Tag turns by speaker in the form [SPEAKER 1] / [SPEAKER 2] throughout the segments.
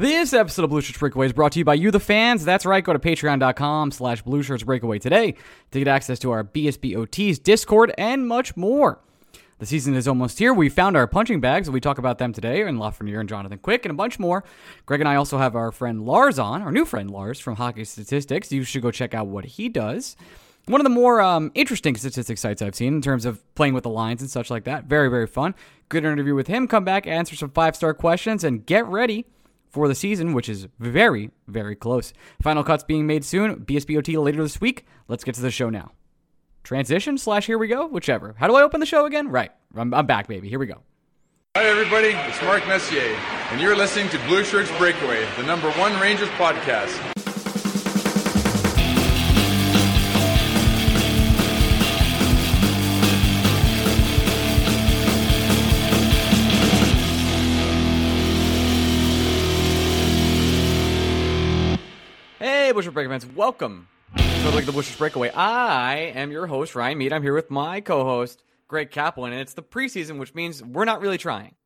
[SPEAKER 1] This episode of Blue Shirts Breakaway is brought to you by you, the fans. That's right. Go to patreon.com slash Blue Shirts Breakaway today to get access to our BSBOTs, Discord, and much more. The season is almost here. We found our punching bags, we talk about them today, and Lafreniere and Jonathan Quick, and a bunch more. Greg and I also have our friend Lars on, our new friend Lars from Hockey Statistics. You should go check out what he does. One of the more um, interesting statistics sites I've seen in terms of playing with the lines and such like that. Very, very fun. Good interview with him. Come back, answer some five star questions, and get ready for the season, which is very, very close. Final cuts being made soon. BSBOT later this week. Let's get to the show now transition slash here we go, whichever. How do I open the show again? Right. I'm, I'm back, baby. Here we go.
[SPEAKER 2] Hi, everybody. It's Mark Messier, and you're listening to Blue Shirts Breakaway, the number one Rangers podcast.
[SPEAKER 1] Hey, Blue Shirts Breakaway fans. Welcome to like the Blue Shirts Breakaway. I am your host, Ryan Mead. I'm here with my co-host, Greg Kaplan, and it's the preseason, which means we're not really trying.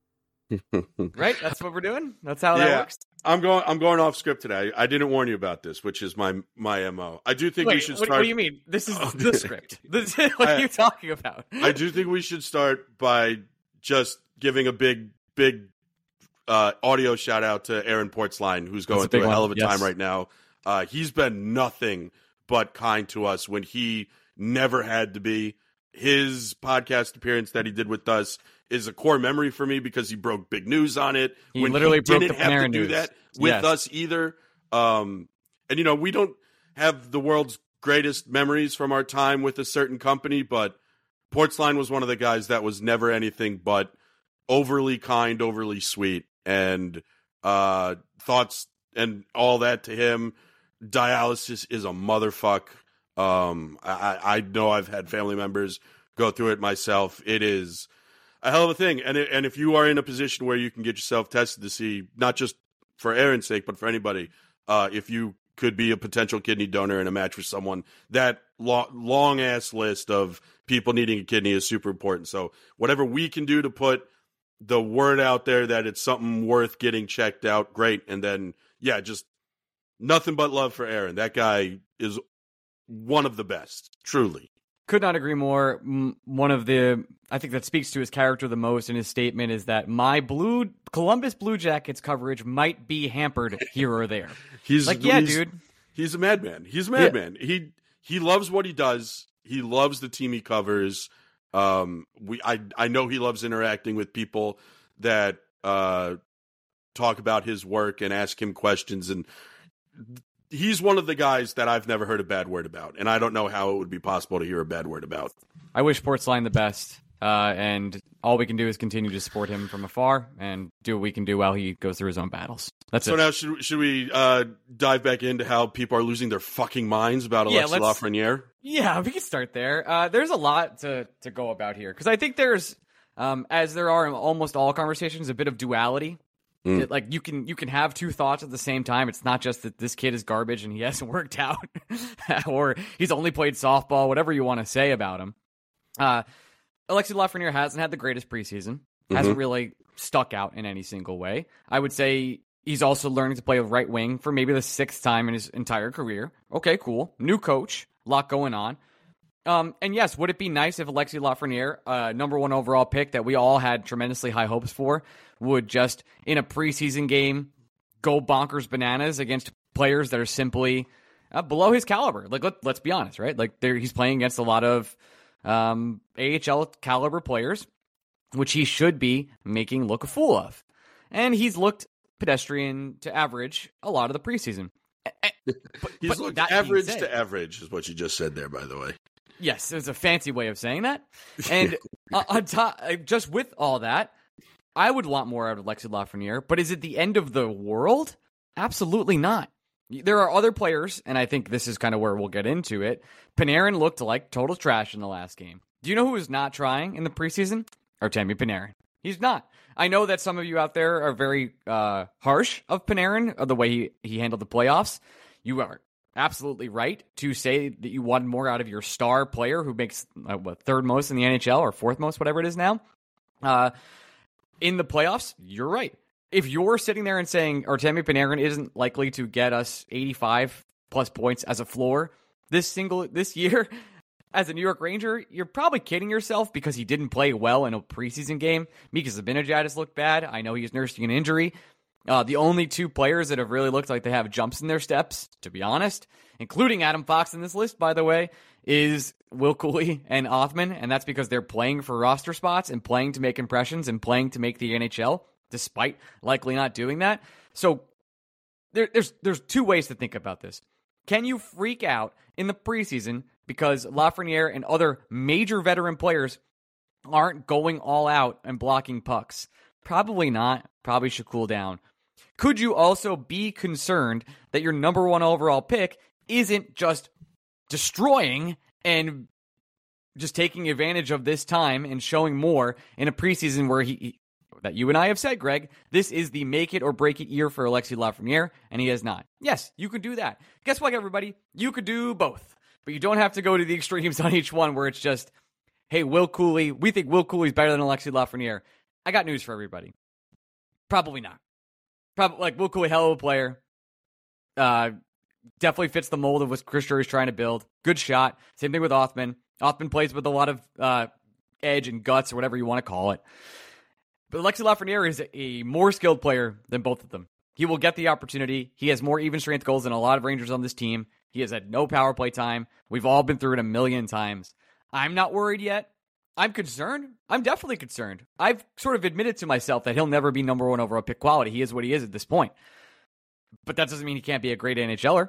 [SPEAKER 1] right? That's what we're doing. That's how that works.
[SPEAKER 3] I'm going. I'm going off script today. I didn't warn you about this, which is my my mo. I do think we should start.
[SPEAKER 1] what do you mean? This is
[SPEAKER 3] Oh,
[SPEAKER 1] the script. This, what are
[SPEAKER 3] I-
[SPEAKER 1] you talking about?
[SPEAKER 3] I do think we should start by just giving a big big uh, audio shout out to Aaron Portzline, who's going
[SPEAKER 1] a big
[SPEAKER 3] through a hell of a
[SPEAKER 1] yes.
[SPEAKER 3] time right now. Uh, he's been nothing but kind to us when he never had to be. His podcast appearance that he did with us is a core memory for me because he broke big news on it.
[SPEAKER 1] He
[SPEAKER 3] when
[SPEAKER 1] literally
[SPEAKER 3] he
[SPEAKER 1] broke
[SPEAKER 3] didn't
[SPEAKER 1] the
[SPEAKER 3] have to
[SPEAKER 1] Panarin
[SPEAKER 3] do
[SPEAKER 1] news.
[SPEAKER 3] that with
[SPEAKER 1] Yes.
[SPEAKER 3] us either. Um, and you know, we don't have the world's greatest memories from our time with a certain company, but Portzline was one of the guys that was never anything but overly kind, overly sweet, and uh, thoughts and all that to him. Dialysis is a motherfuck. Um, I, I know I've had family members go through it myself. It is a hell of a thing, and and if you are in a position where you can get yourself tested to see not just for Aaron's sake, but for anybody, uh, if you could be a potential kidney donor in a match with someone, that lo- long ass list of people needing a kidney is super important. So whatever we can do to put the word out there that it's something worth getting checked out, great. And then yeah, just nothing but love for Aaron. That guy is one of the best, truly.
[SPEAKER 1] Could not agree more. One of the, I think that speaks to his character the most in his statement is that my blue Columbus Blue Jackets coverage might be hampered here or there.
[SPEAKER 3] He's
[SPEAKER 1] Like, yeah,
[SPEAKER 3] he's-
[SPEAKER 1] dude.
[SPEAKER 3] He's a madman. He's a madman. He he loves what he does. He loves the team he covers. Um, we I I know he loves interacting with people that uh talk about his work and ask him questions and he's one of the guys that I've never heard a bad word about and I don't know how it would be possible to hear a bad word about.
[SPEAKER 1] I wish Portzline the best, uh, and all we can do is continue to support him from afar and do what we can do while he goes through his own battles. That's
[SPEAKER 3] So
[SPEAKER 1] it.
[SPEAKER 3] now should should we uh dive back into how people are losing their fucking minds about
[SPEAKER 1] Yeah,
[SPEAKER 3] Alexis Lafreniere?
[SPEAKER 1] Yeah, we can start there. Uh, there's a lot to, to go about here because I think there's, um, as there are in almost all conversations, a bit of duality.
[SPEAKER 3] Mm.
[SPEAKER 1] That, like you can you can have two thoughts at the same time. It's not just that this kid is garbage and he hasn't worked out, or he's only played softball. Whatever you want to say about him. Uh, Alexi Lafreniere hasn't had the greatest preseason. Hasn't really stuck out in any single way. I would say he's also learning to play right wing for maybe the sixth time in his entire career. Okay, cool. New coach, lot going on. Um, and yes, would it be nice if Alexi Lafreniere, uh, number one overall pick that we all had tremendously high hopes for, would just in a preseason game go bonkers bananas against players that are simply uh, below his caliber? Like let, let's be honest, right? Like he's playing against a lot of um, AHL caliber players, which he should be making look a fool of, and he's looked pedestrian to average a lot of the preseason. But-
[SPEAKER 3] He's
[SPEAKER 1] but
[SPEAKER 3] looked average
[SPEAKER 1] said-
[SPEAKER 3] to average is what you just said there by the way.
[SPEAKER 1] Yes, it's a fancy way of saying that. And uh, on top, uh, just with all that, I would want more out of Lexi Lafreniere. But is it the end of the world? Absolutely not. There are other players, and I think this is kind of where we'll get into it. Panarin looked like total trash in the last game. Do you know who was not trying in the preseason? Artemi Panarin. He's not. I know that some of you out there are very uh, harsh of Panarin, of the way he, he handled the playoffs. You are absolutely right to say that you want more out of your star player who makes uh, what third most in the NHL or fourth most, whatever it is now. Uh, in the playoffs, you're right. if you're sitting there and saying Artemi Panarin isn't likely to get us 85 plus points as a floor this single this year as a New York Ranger, you're probably kidding yourself because he didn't play well in a preseason game. Mika Zibanejad has looked bad. I know he's nursing an injury. Uh, the only two players that have really looked like they have jumps in their steps, to be honest, including Adam Fox in this list, by the way, is Will Cuylle and Othmann, and that's because they're playing for roster spots and playing to make impressions and playing to make the NHL, despite likely not doing that. So there, there's there's two ways to think about this. Can you freak out in the preseason because Lafreniere and other major veteran players aren't going all out and blocking pucks? Probably not. Probably should cool down. Could you also be concerned that your number one overall pick isn't just destroying and just taking advantage of this time and showing more in a preseason where he, that you and I have said, Greg, this is the make it or break it year for Alexi Lafreniere, and he has not. Yes, you can do that. Guess what, everybody? You could do both, but you don't have to go to the extremes on each one where it's just, hey, Will Cuylle, we think Will Cuylle's better than Alexi Lafreniere. I got news for everybody. Probably not. Probably like Cuylle, hell of a player. Uh, definitely fits the mold of what Chris Drury's trying to build. Good shot. Same thing with Othmann. Othmann plays with a lot of uh, edge and guts or whatever you want to call it. But Alexi Lafreniere is a more skilled player than both of them. He will get the opportunity. He has more even strength goals than a lot of Rangers on this team. He has had no power play time. We've all been through it a million times. I'm not worried yet. I'm concerned. I'm definitely concerned. I've sort of admitted to myself that he'll never be number one overall pick quality. He is what he is at this point. But that doesn't mean he can't be a great NHLer.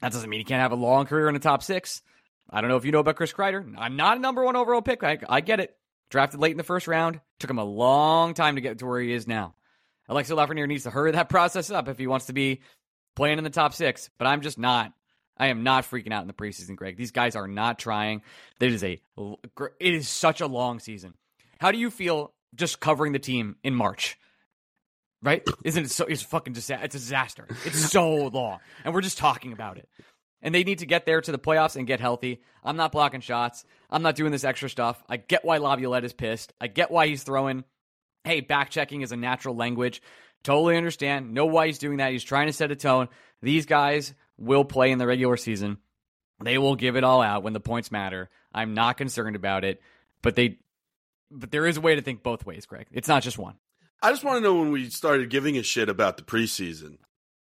[SPEAKER 1] That doesn't mean he can't have a long career in the top six. I don't know if you know about Chris Kreider. I'm not a number one overall pick. I, I get it. Drafted late in the first round. Took him a long time to get to where he is now. Alexi Lafreniere needs to hurry that process up if he wants to be playing in the top six. But I'm just not. I am not freaking out in the preseason, Greg. These guys are not trying. It is a it is such a long season. How do you feel just covering the team in March? Right? Isn't it so? It's fucking disaster. It's a disaster. It's so long, and we're just talking about it. And they need to get there to the playoffs and get healthy. I'm not blocking shots. I'm not doing this extra stuff. I get why Laviolette is pissed. I get why he's throwing. Hey, back checking is a natural language. Totally understand. Know why he's doing that. He's trying to set a tone. These guys will play in the regular season. They will give it all out when the points matter. I'm not concerned about it, but they but there is a way to think both ways, Greg. It's not just one.
[SPEAKER 3] I just want to know when we started giving a shit about the preseason.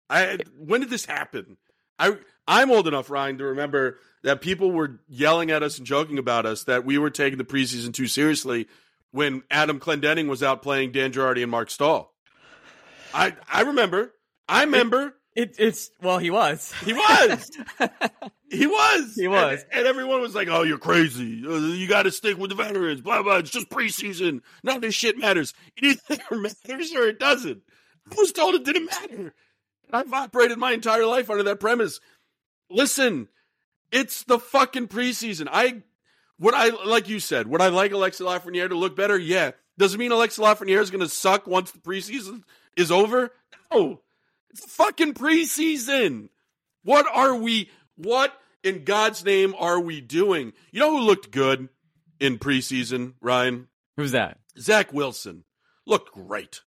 [SPEAKER 3] I when did this happen? I I'm old enough, Ryan, to remember that people were yelling at us and joking about us that we were taking the preseason too seriously when Adam Clendenning was out playing Dan Girardi and Mark Staal. I I remember. I remember.
[SPEAKER 1] It, it's well, he was.
[SPEAKER 3] He was. he was.
[SPEAKER 1] He was.
[SPEAKER 3] And, and, everyone was like, "Oh, you're crazy. Uh, you got to stick with the veterans." Blah blah. It's just preseason. None of this shit matters. It either matters or it doesn't. I was told it didn't matter. I've operated my entire life under that premise. Listen, it's the fucking preseason. I would I like you said, would I like Alexa Lafreniere to look better? Yeah. Does it mean Alexa Lafreniere is going to suck once the preseason is over? No. It's fucking preseason. What are we what in God's name are we doing? You know who looked good in preseason, Ryan?
[SPEAKER 1] Who's that?
[SPEAKER 3] Zach Wilson. Looked great.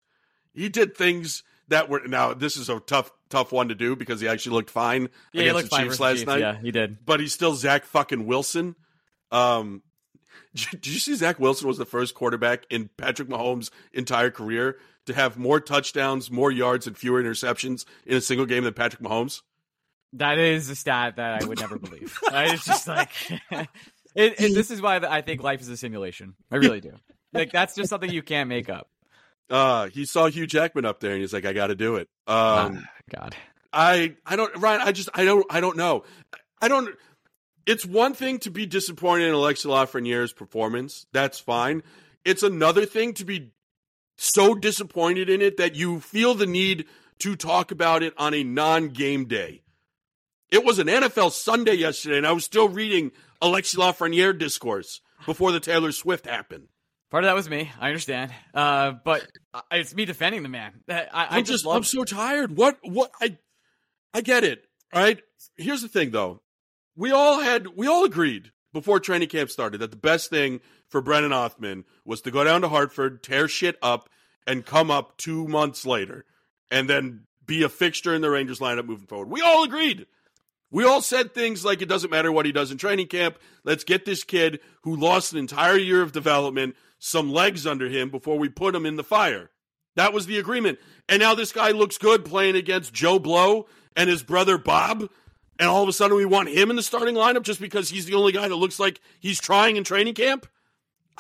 [SPEAKER 3] He did things that were now this is a tough tough one to do because he actually looked fine
[SPEAKER 1] yeah,
[SPEAKER 3] against the Chiefs last
[SPEAKER 1] Chiefs.
[SPEAKER 3] night.
[SPEAKER 1] Yeah, he did.
[SPEAKER 3] But he's still Zach fucking Wilson. Um, did you see Zach Wilson was the first quarterback in Patrick Mahomes' entire career to have more touchdowns, more yards, and fewer interceptions in a single game than Patrick Mahomes?
[SPEAKER 1] That is a stat that I would never believe. it's just like, it, it, this is why I think life is a simulation. I really do. Like that's just something you can't make up.
[SPEAKER 3] Uh, he saw Hugh Jackman up there, and he's like, "I got to do it." Um,
[SPEAKER 1] ah, God,
[SPEAKER 3] I I don't Ryan. I just I don't I don't know. I don't. It's one thing to be disappointed in Alexa Lafreniere's performance. That's fine. It's another thing to be so disappointed in it that you feel the need to talk about it on a non-game day. It was an NFL Sunday yesterday, and I was still reading Alexi Lafreniere discourse before the Taylor Swift happened.
[SPEAKER 1] Part of that was me. I understand, uh, but it's me defending the man. I, I
[SPEAKER 3] I'm
[SPEAKER 1] just,
[SPEAKER 3] just I'm so tired. What what I I get it. All right. Here's the thing, though. We all had we all agreed before training camp started that the best thing for Brennan Othmann was to go down to Hartford, tear shit up, and come up two months later and then be a fixture in the Rangers lineup moving forward. We all agreed. We all said things like it doesn't matter what he does in training camp. Let's get this kid who lost an entire year of development some legs under him before we put him in the fire. That was the agreement. And now this guy looks good playing against Joe Blow and his brother Bob. And all of a sudden we want him in the starting lineup just because he's the only guy that looks like he's trying in training camp?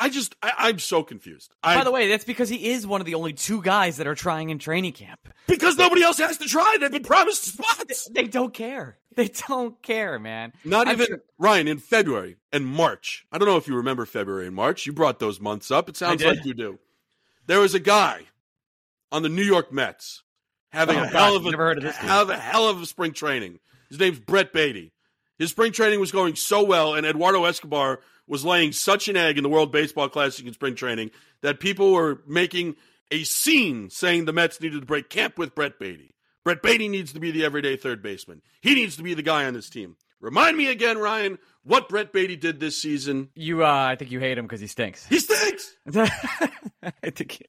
[SPEAKER 3] I just, I, am so confused. I,
[SPEAKER 1] By the way, that's because he is one of the only two guys that are trying in training camp.
[SPEAKER 3] Because nobody else has to try. They've been promised spots.
[SPEAKER 1] They, they don't care. They don't care, man.
[SPEAKER 3] Not I'm even sure. Ryan in February and March. I don't know if you remember February and March. You brought those months up. It sounds like you do. There was a guy on the New York Mets having oh, a God, hell of a have a hell of a spring training. His name's Brett Baty. His spring training was going so well, and Eduardo Escobar was laying such an egg in the World Baseball Classic in spring training that people were making a scene saying the Mets needed to break camp with Brett Baty. Brett Baty needs to be the everyday third baseman. He needs to be the guy on this team. Remind me again, Ryan, what Brett Baty did this season.
[SPEAKER 1] You, uh, I think you hate him because he stinks.
[SPEAKER 3] He stinks.
[SPEAKER 1] I think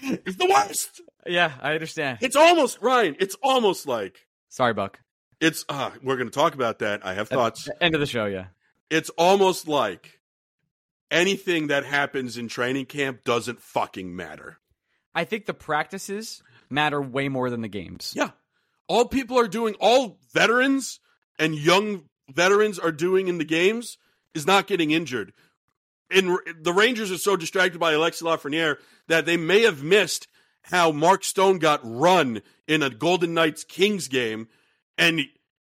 [SPEAKER 3] he's the worst.
[SPEAKER 1] Yeah, I understand.
[SPEAKER 3] It's almost Ryan. It's almost like
[SPEAKER 1] sorry, Buck.
[SPEAKER 3] It's uh, we're going to talk about that. I have thoughts.
[SPEAKER 1] End of the show, yeah.
[SPEAKER 3] It's almost like anything that happens in training camp doesn't fucking matter.
[SPEAKER 1] I think the practices matter way more than the games.
[SPEAKER 3] Yeah. All people are doing, all veterans and young veterans are doing in the games is not getting injured. And the Rangers are so distracted by Alexi Lafreniere that they may have missed how Mark Stone got run in a Golden Knights Kings game and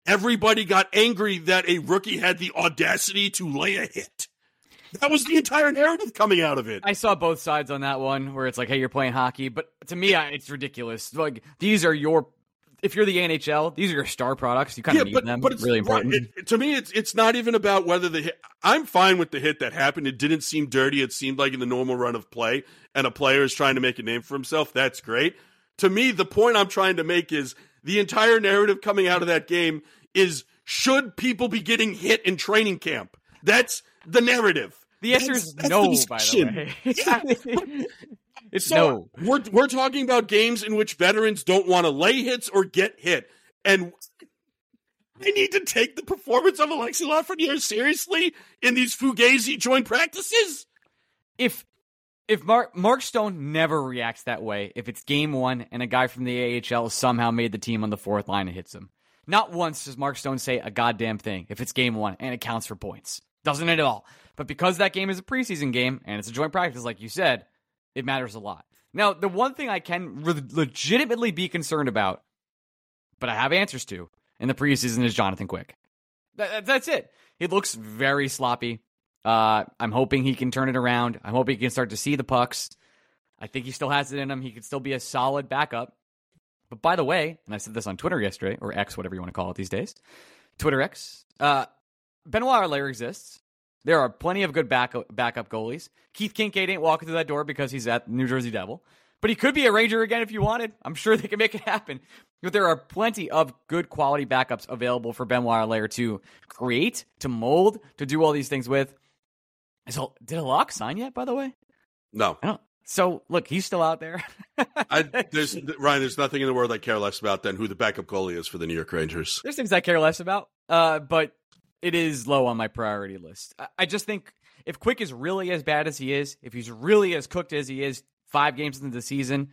[SPEAKER 3] everybody got angry that a rookie had the audacity to lay a hit. That was the entire narrative coming out of it.
[SPEAKER 1] I saw both sides on that one, where it's like, "Hey, you're playing hockey," but to me, it's ridiculous. Like these are your, if you're the NHL, these are your star products. You kind of yeah, need but, them. But it's really important.
[SPEAKER 3] It, to me, it's it's not even about whether the hit. I'm fine with the hit that happened. It didn't seem dirty. It seemed like in the normal run of play, and a player is trying to make a name for himself. That's great. To me, the point I'm trying to make is the entire narrative coming out of that game is should people be getting hit in training camp? That's the narrative.
[SPEAKER 1] The answer is no, the by the way. it's
[SPEAKER 3] so
[SPEAKER 1] no.
[SPEAKER 3] We're we're talking about games in which veterans don't want to lay hits or get hit. And I need to take the performance of Alexi Lafreniere seriously in these Fugazi joint practices.
[SPEAKER 1] If if Mark Mark Stone never reacts that way, if it's game one and a guy from the AHL somehow made the team on the fourth line and hits him, not once does Mark Stone say a goddamn thing if it's game one and it counts for points. Doesn't it at all. But because that game is a preseason game and it's a joint practice, like you said, it matters a lot. Now, the one thing I can re- legitimately be concerned about, but I have answers to in the preseason is Jonathan Quick. Th- that's it. He looks very sloppy. Uh, I'm hoping he can turn it around. I'm hoping he can start to see the pucks. I think he still has it in him. He could still be a solid backup. But by the way, and I said this on Twitter yesterday, or X, whatever you want to call it these days, Twitter X, uh, Benoit Allaire exists. There are plenty of good backup, backup goalies. Keith Kinkaid ain't walking through that door because he's at New Jersey Devil. But he could be a Ranger again if you wanted. I'm sure they can make it happen. But there are plenty of good quality backups available for Benoit Allaire to create, to mold, to do all these things with. So, did Halak sign yet, by the way?
[SPEAKER 3] No.
[SPEAKER 1] So, look, he's still out there.
[SPEAKER 3] I, there's Ryan. There's nothing in the world I care less about than who the backup goalie is for the New York Rangers.
[SPEAKER 1] There's things I care less about, uh, but it is low on my priority list. I, I just think if Quick is really as bad as he is, if he's really as cooked as he is, five games into the season.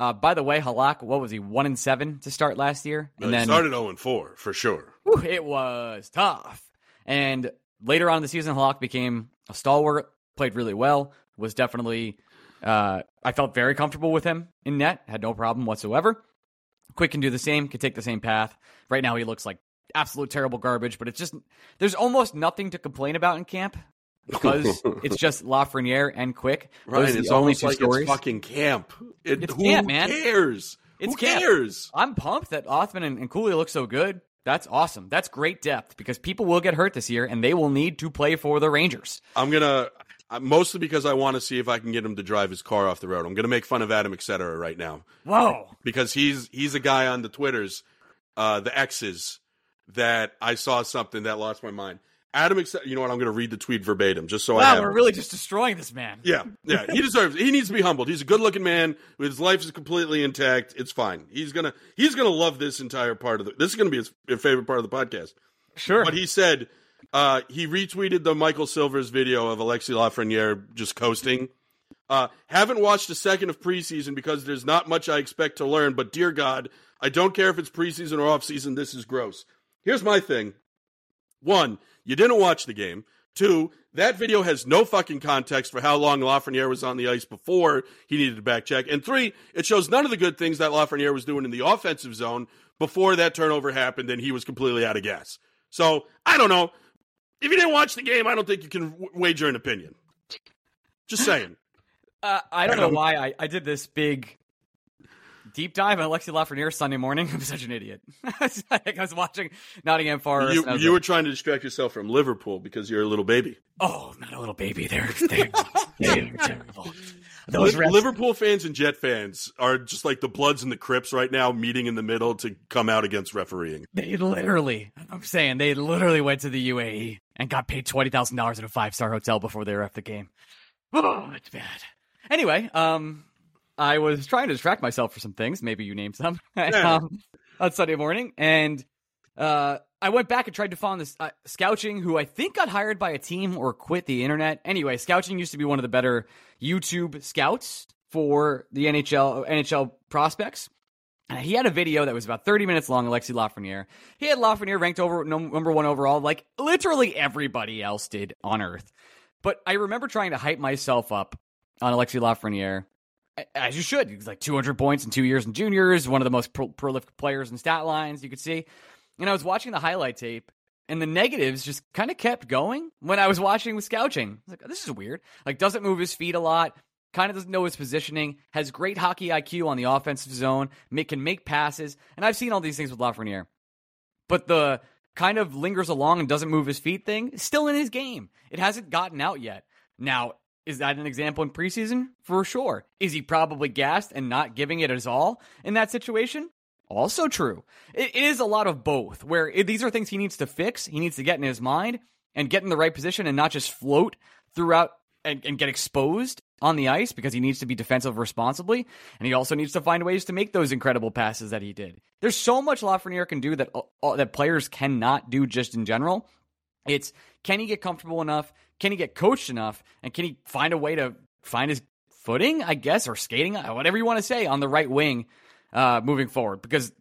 [SPEAKER 1] Uh, by the way, Halak, what was he? One and seven to start last year,
[SPEAKER 3] and then started zero and four for sure.
[SPEAKER 1] Whew, it was tough. And later on in the season, Halak became a stalwart, played really well, was definitely. Uh, I felt very comfortable with him in net, had no problem whatsoever. Quick can do the same, can take the same path. Right now, he looks like absolute terrible garbage, but it's just there's almost nothing to complain about in camp because it's just Lafreniere and Quick.
[SPEAKER 3] Right, it's almost like stories. it's fucking camp. It,
[SPEAKER 1] it's
[SPEAKER 3] who
[SPEAKER 1] camp, man.
[SPEAKER 3] cares?
[SPEAKER 1] It's
[SPEAKER 3] who cares?
[SPEAKER 1] I'm pumped that Othmann and, and Cuylle look so good. That's awesome. That's great depth because people will get hurt this year and they will need to play for the Rangers.
[SPEAKER 3] I'm gonna mostly because I want to see if I can get him to drive his car off the road. I'm gonna make fun of Adam etc. right now.
[SPEAKER 1] Whoa!
[SPEAKER 3] Because he's he's a guy on the Twitters, uh, the X's that I saw something that lost my mind. Adam, accept, you know what? I'm going to read the tweet verbatim just so I
[SPEAKER 1] Wow, we're really just destroying this man.
[SPEAKER 3] Yeah, yeah, he deserves. He needs to be humbled. He's a good-looking man. His life is completely intact. It's fine. He's gonna he's gonna love this entire part of the. This is gonna be his favorite part of the podcast.
[SPEAKER 1] Sure.
[SPEAKER 3] But he said uh, he retweeted the Michael Silvers video of Alexi Lafreniere just coasting. Uh, haven't watched a second of preseason because there's not much I expect to learn. But dear God, I don't care if it's preseason or offseason. This is gross. Here's my thing. One, you didn't watch the game. Two, that video has no fucking context for how long Lafreniere was on the ice before he needed to back check. And three, it shows none of the good things that Lafreniere was doing in the offensive zone before that turnover happened and he was completely out of gas. So I don't know. If you didn't watch the game, I don't think you can w- wager an opinion. Just saying.
[SPEAKER 1] Uh, I don't know why I, I did this big deep dive on Alexi Lafreniere Sunday morning. I'm such an idiot. I was watching Nottingham Forest.
[SPEAKER 3] you
[SPEAKER 1] and I was
[SPEAKER 3] you
[SPEAKER 1] like,
[SPEAKER 3] were trying to distract yourself from Liverpool because you're a little baby.
[SPEAKER 1] oh, not a little baby. They're, they're, they're terrible. Those
[SPEAKER 3] Li-
[SPEAKER 1] refs-
[SPEAKER 3] Liverpool fans and Jet fans are just like the Bloods and the Crips right now, meeting in the middle to come out against refereeing.
[SPEAKER 1] They literally, I'm saying, they literally went to the UAE and got paid twenty thousand dollars at a five star hotel before they were at the game. Oh, it's bad. Anyway, um, I was trying to distract myself for some things. Maybe you named some
[SPEAKER 3] Yeah.
[SPEAKER 1] um, on Sunday morning, and uh, I went back and tried to find this uh, Scouching, who I think got hired by a team or quit the internet. Anyway, Scouching used to be one of the better YouTube scouts for the NHL NHL prospects. And he had a video that was about 30 minutes long, Alexi Lafreniere. He had Lafreniere ranked over number one overall, like literally everybody else did on Earth. But I remember trying to hype myself up on Alexi Lafreniere, as you should. He's like 200 points in two years in juniors, one of the most pro- prolific players in stat lines you could see. And I was watching the highlight tape, and the negatives just kind of kept going when I was watching with was like, this is weird. Like, doesn't move his feet a lot, kind of doesn't know his positioning, has great hockey IQ on the offensive zone, make, can make passes. And I've seen all these things with Lafreniere. But the kind of lingers along and doesn't move his feet thing still in his game. It hasn't gotten out yet. Now, is that an example in preseason? For sure. Is he probably gassed and not giving it his all in that situation? Also true. It is a lot of both, where these are things he needs to fix. He needs to get in his mind and get in the right position and not just float throughout and, and get exposed on the ice because he needs to be defensive responsibly. And he also needs to find ways to make those incredible passes that he did. There's so much Lafreniere can do that uh, uh, that players cannot do just in general. It's can he get comfortable enough? Can he get coached enough? And can he find a way to find his footing, I guess, or skating, uh, whatever you want to say, on the right wing uh, moving forward? Because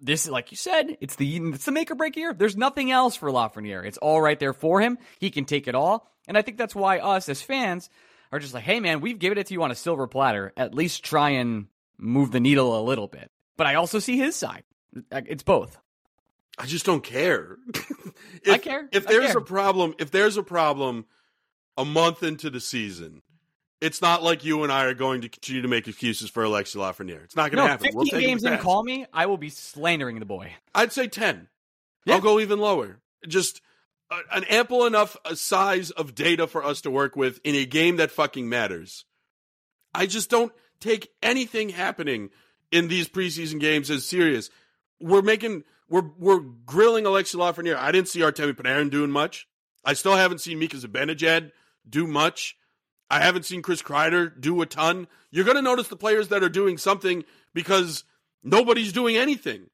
[SPEAKER 1] this, like you said, it's the it's the make or break year. There's nothing else for Lafreniere. It's all right there for him. He can take it all, and I think that's why us as fans are just like, hey man, we've given it to you on a silver platter. At least try and move the needle a little bit. But I also see his side. It's both.
[SPEAKER 3] I just don't care. if,
[SPEAKER 1] I care.
[SPEAKER 3] If there's
[SPEAKER 1] care.
[SPEAKER 3] a problem, if there's a problem a month into the season, it's not like you and I are going to continue to make excuses for Alexi Lafreniere. It's not going to
[SPEAKER 1] No,
[SPEAKER 3] happen.
[SPEAKER 1] 15
[SPEAKER 3] We'll
[SPEAKER 1] games
[SPEAKER 3] task.
[SPEAKER 1] call me. I will be slandering the boy.
[SPEAKER 3] I'd say 10.
[SPEAKER 1] Yeah.
[SPEAKER 3] I'll go even lower. Just a, an ample enough uh, size of data for us to work with in a game that fucking matters. I just don't take anything happening in these preseason games as serious. We're making we're we're grilling Alexi Lafreniere. I didn't see Artemi Panarin doing much. I still haven't seen Mika Zibanejad do much. I haven't seen Chris Kreider do a ton. You're going to notice the players that are doing something because nobody's doing anything.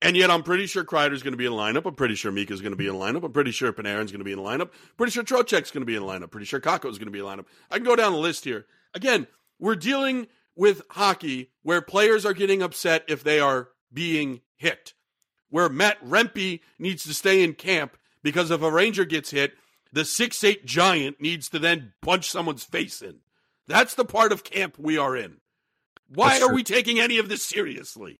[SPEAKER 3] And yet, I'm pretty sure Kreider's going to be in lineup. I'm pretty sure Mika's going to be in lineup. I'm pretty sure Panarin's going to be in lineup. Pretty sure Trocheck's going to be in lineup. Pretty sure Kakko's going to be in lineup. I can go down the list here. Again, we're dealing with hockey where players are getting upset if they are being hit. Where Matt Rempe needs to stay in camp because if a Ranger gets hit, the six eight giant needs to then punch someone's face in. That's the part of camp we are in. Why are we taking any of this seriously?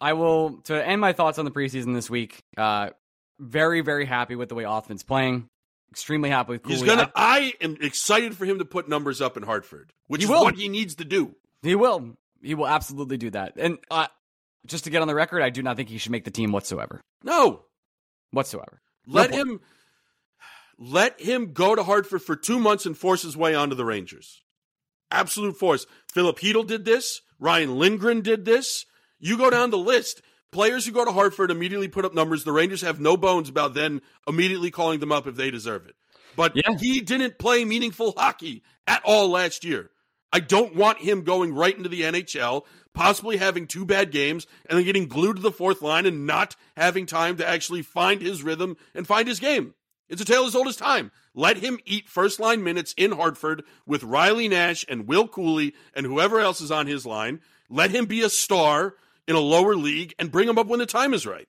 [SPEAKER 1] I will to end my thoughts on the preseason this week. Uh, very very happy with the way Othmann's playing. Extremely happy with Cuylle.
[SPEAKER 3] He's gonna. I am excited for him to put numbers up in Hartford, which
[SPEAKER 1] He
[SPEAKER 3] is
[SPEAKER 1] will.
[SPEAKER 3] what he needs to do.
[SPEAKER 1] He will. He will absolutely do that. And uh, just to get on the record, I do not think he should make the team whatsoever.
[SPEAKER 3] No,
[SPEAKER 1] Whatsoever.
[SPEAKER 3] let
[SPEAKER 1] point.
[SPEAKER 3] him. Let him go to Hartford for two months and force his way onto the Rangers. Absolute force. Filip Chytil did this. Ryan Lindgren did this. You go down the list. players who go to Hartford immediately put up numbers, the Rangers have no bones about then immediately calling them up if they deserve it. But
[SPEAKER 1] Yeah.
[SPEAKER 3] he didn't play meaningful hockey at all last year. I don't want him going right into the NHL, possibly having two bad games, and then getting glued to the fourth line and not having time to actually find his rhythm and find his game. It's a tale as old as time. Let him eat first line minutes in Hartford with Riley Nash and Will Cuylle and whoever else is on his line. Let him be a star in a lower league and bring him up when the time is right.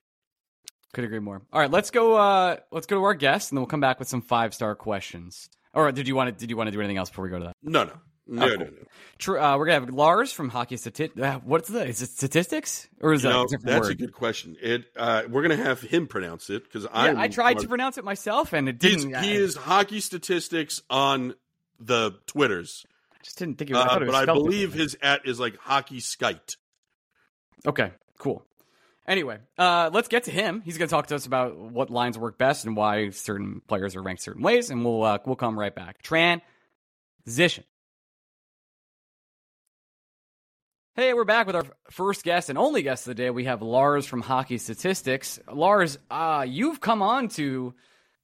[SPEAKER 1] Could agree more. All right, let's go. Uh, let's go to our guest, and then we'll come back with some five star questions. Or did you want to? Did you want to do anything else before we go to that?
[SPEAKER 3] No, no. No,
[SPEAKER 1] Oh,
[SPEAKER 3] no,
[SPEAKER 1] cool.
[SPEAKER 3] no.
[SPEAKER 1] True. Uh, we're gonna have Lars from Hockey Statistics. Uh, what's the? Is it statistics or is
[SPEAKER 3] You
[SPEAKER 1] that
[SPEAKER 3] know,
[SPEAKER 1] a
[SPEAKER 3] that's
[SPEAKER 1] word?
[SPEAKER 3] a good question. It uh, we're gonna have him pronounce it because I
[SPEAKER 1] yeah, I tried to pronounce it myself, and it didn't.
[SPEAKER 3] he
[SPEAKER 1] I
[SPEAKER 3] is hockey statistics on the Twitters, I
[SPEAKER 1] just didn't think it was.
[SPEAKER 3] Uh,
[SPEAKER 1] it was
[SPEAKER 3] but I believe his at is like hockey skite.
[SPEAKER 1] Okay, cool. Anyway, uh, let's get to him. He's going to talk to us about what lines work best and why certain players are ranked certain ways, and we'll uh, we'll come right back. Transition. Hey, we're back with our first guest and only guest of the day. We have Lars from Hockey Statistics. Lars, uh, you've come on to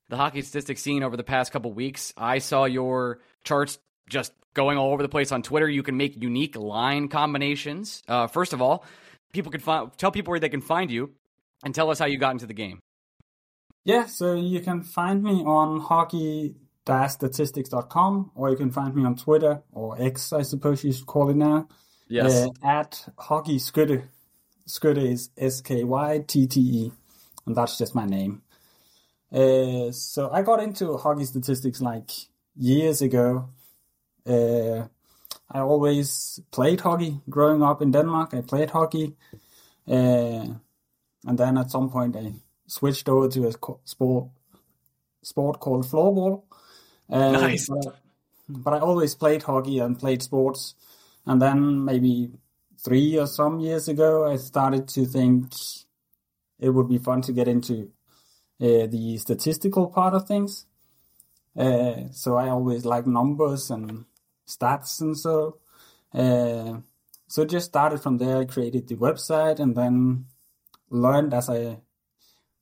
[SPEAKER 1] the hockey statistics scene over the past couple weeks. I saw your charts just going all over the place on Twitter. You can make unique line combinations. Uh, first of all, people can find tell people where they can find you, and tell us how you got into the game.
[SPEAKER 4] Yeah, so you can find me on hockey-statistics.com or you can find me on Twitter or X, I suppose you should call it now. Uh, at Hockey Skytte. Skytte is S K Y T T E, and that's just my name. Uh, so I got into hockey statistics like years ago. Uh, I always played hockey growing up in Denmark. I played hockey, uh, and then at some point I switched over to a sport sport called floorball. Uh,
[SPEAKER 1] Nice.
[SPEAKER 4] But, but I always played hockey and played sports. And then maybe three or some years ago, I started to think it would be fun to get into uh, the statistical part of things. Uh, so I always like numbers and stats and so. Uh, so just started from there. I created the website and then learned as I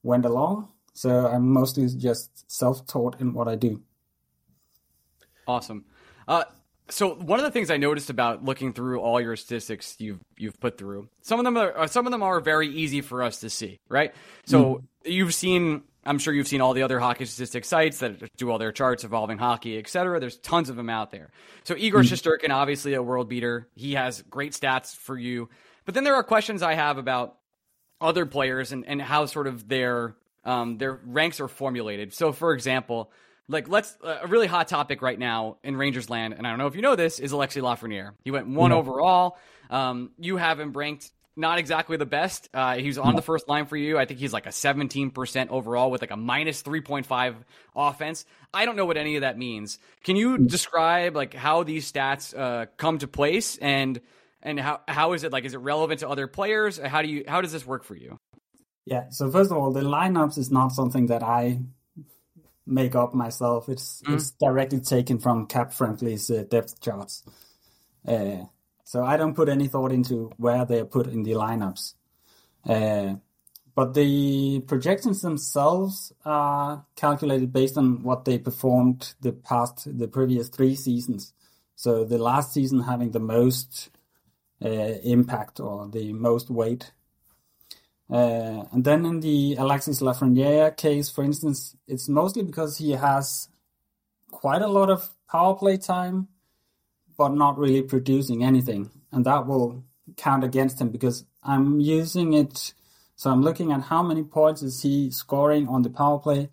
[SPEAKER 4] went along. So I'm mostly just self-taught in what I do.
[SPEAKER 1] Awesome. Uh, so one of the things I noticed about looking through all your statistics you've you've put through, some of them are uh, some of them are very easy for us to see, right? So you've seen, I'm sure you've seen all the other hockey statistics sites that do all their charts involving hockey, et cetera. There's tons of them out there. So Igor Shesterkin, obviously a world beater, he has great stats for you. But then there are questions I have about other players and, and how sort of their um, their ranks are formulated. So, for example, like let's uh, a really hot topic right now in Rangers land, and I don't know if you know this, is Alexi Lafreniere. He went one overall. Um, you have him ranked not exactly the best. Uh, he's on the first line for you. I think he's like a 17% overall with like a minus 3.5 offense. I don't know what any of that means. Can you describe like how these stats uh, come to place and and how how is it like? Is it relevant to other players? How do you how does this work for you?
[SPEAKER 4] Yeah. So first of all, the lineups is not something that I make up myself. It's it's directly taken from Cap Friendly's uh, depth charts. Uh, so I don't put any thought into where they're put in the lineups. Uh, but the projections themselves are calculated based on what they performed the past, the previous three seasons. So the last season having the most uh, impact or the most weight. Uh, and then in the Alexis Lafreniere case, for instance, it's mostly because he has quite a lot of power play time, but not really producing anything. And that will count against him because I'm using it. So I'm looking at how many points is he scoring on the power play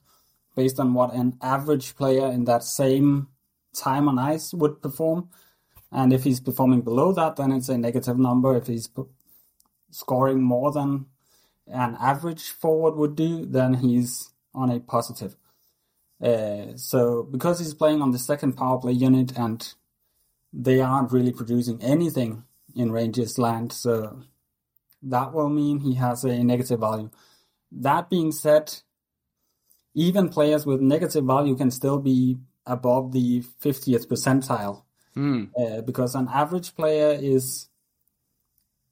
[SPEAKER 4] based on what an average player in that same time on ice would perform. And if he's performing below that, then it's a negative number. If he's scoring more than an average forward would do, then he's on a positive. Uh, so because he's playing on the second power play unit and they aren't really producing anything in Rangers land, so that will mean he has a negative value. That being said, even players with negative value can still be above the 50th percentile
[SPEAKER 1] Hmm.
[SPEAKER 4] uh, because an average player is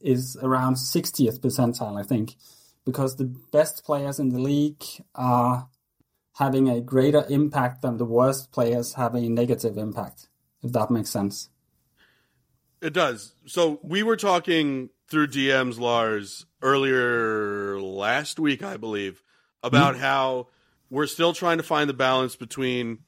[SPEAKER 4] is around 60th percentile, I think. Because the best players in the league are having a greater impact than the worst players have a negative impact, if that makes sense.
[SPEAKER 3] It does. So we were talking through DMs, Lars, earlier last week, I believe, about mm-hmm. how we're still trying to find the balance between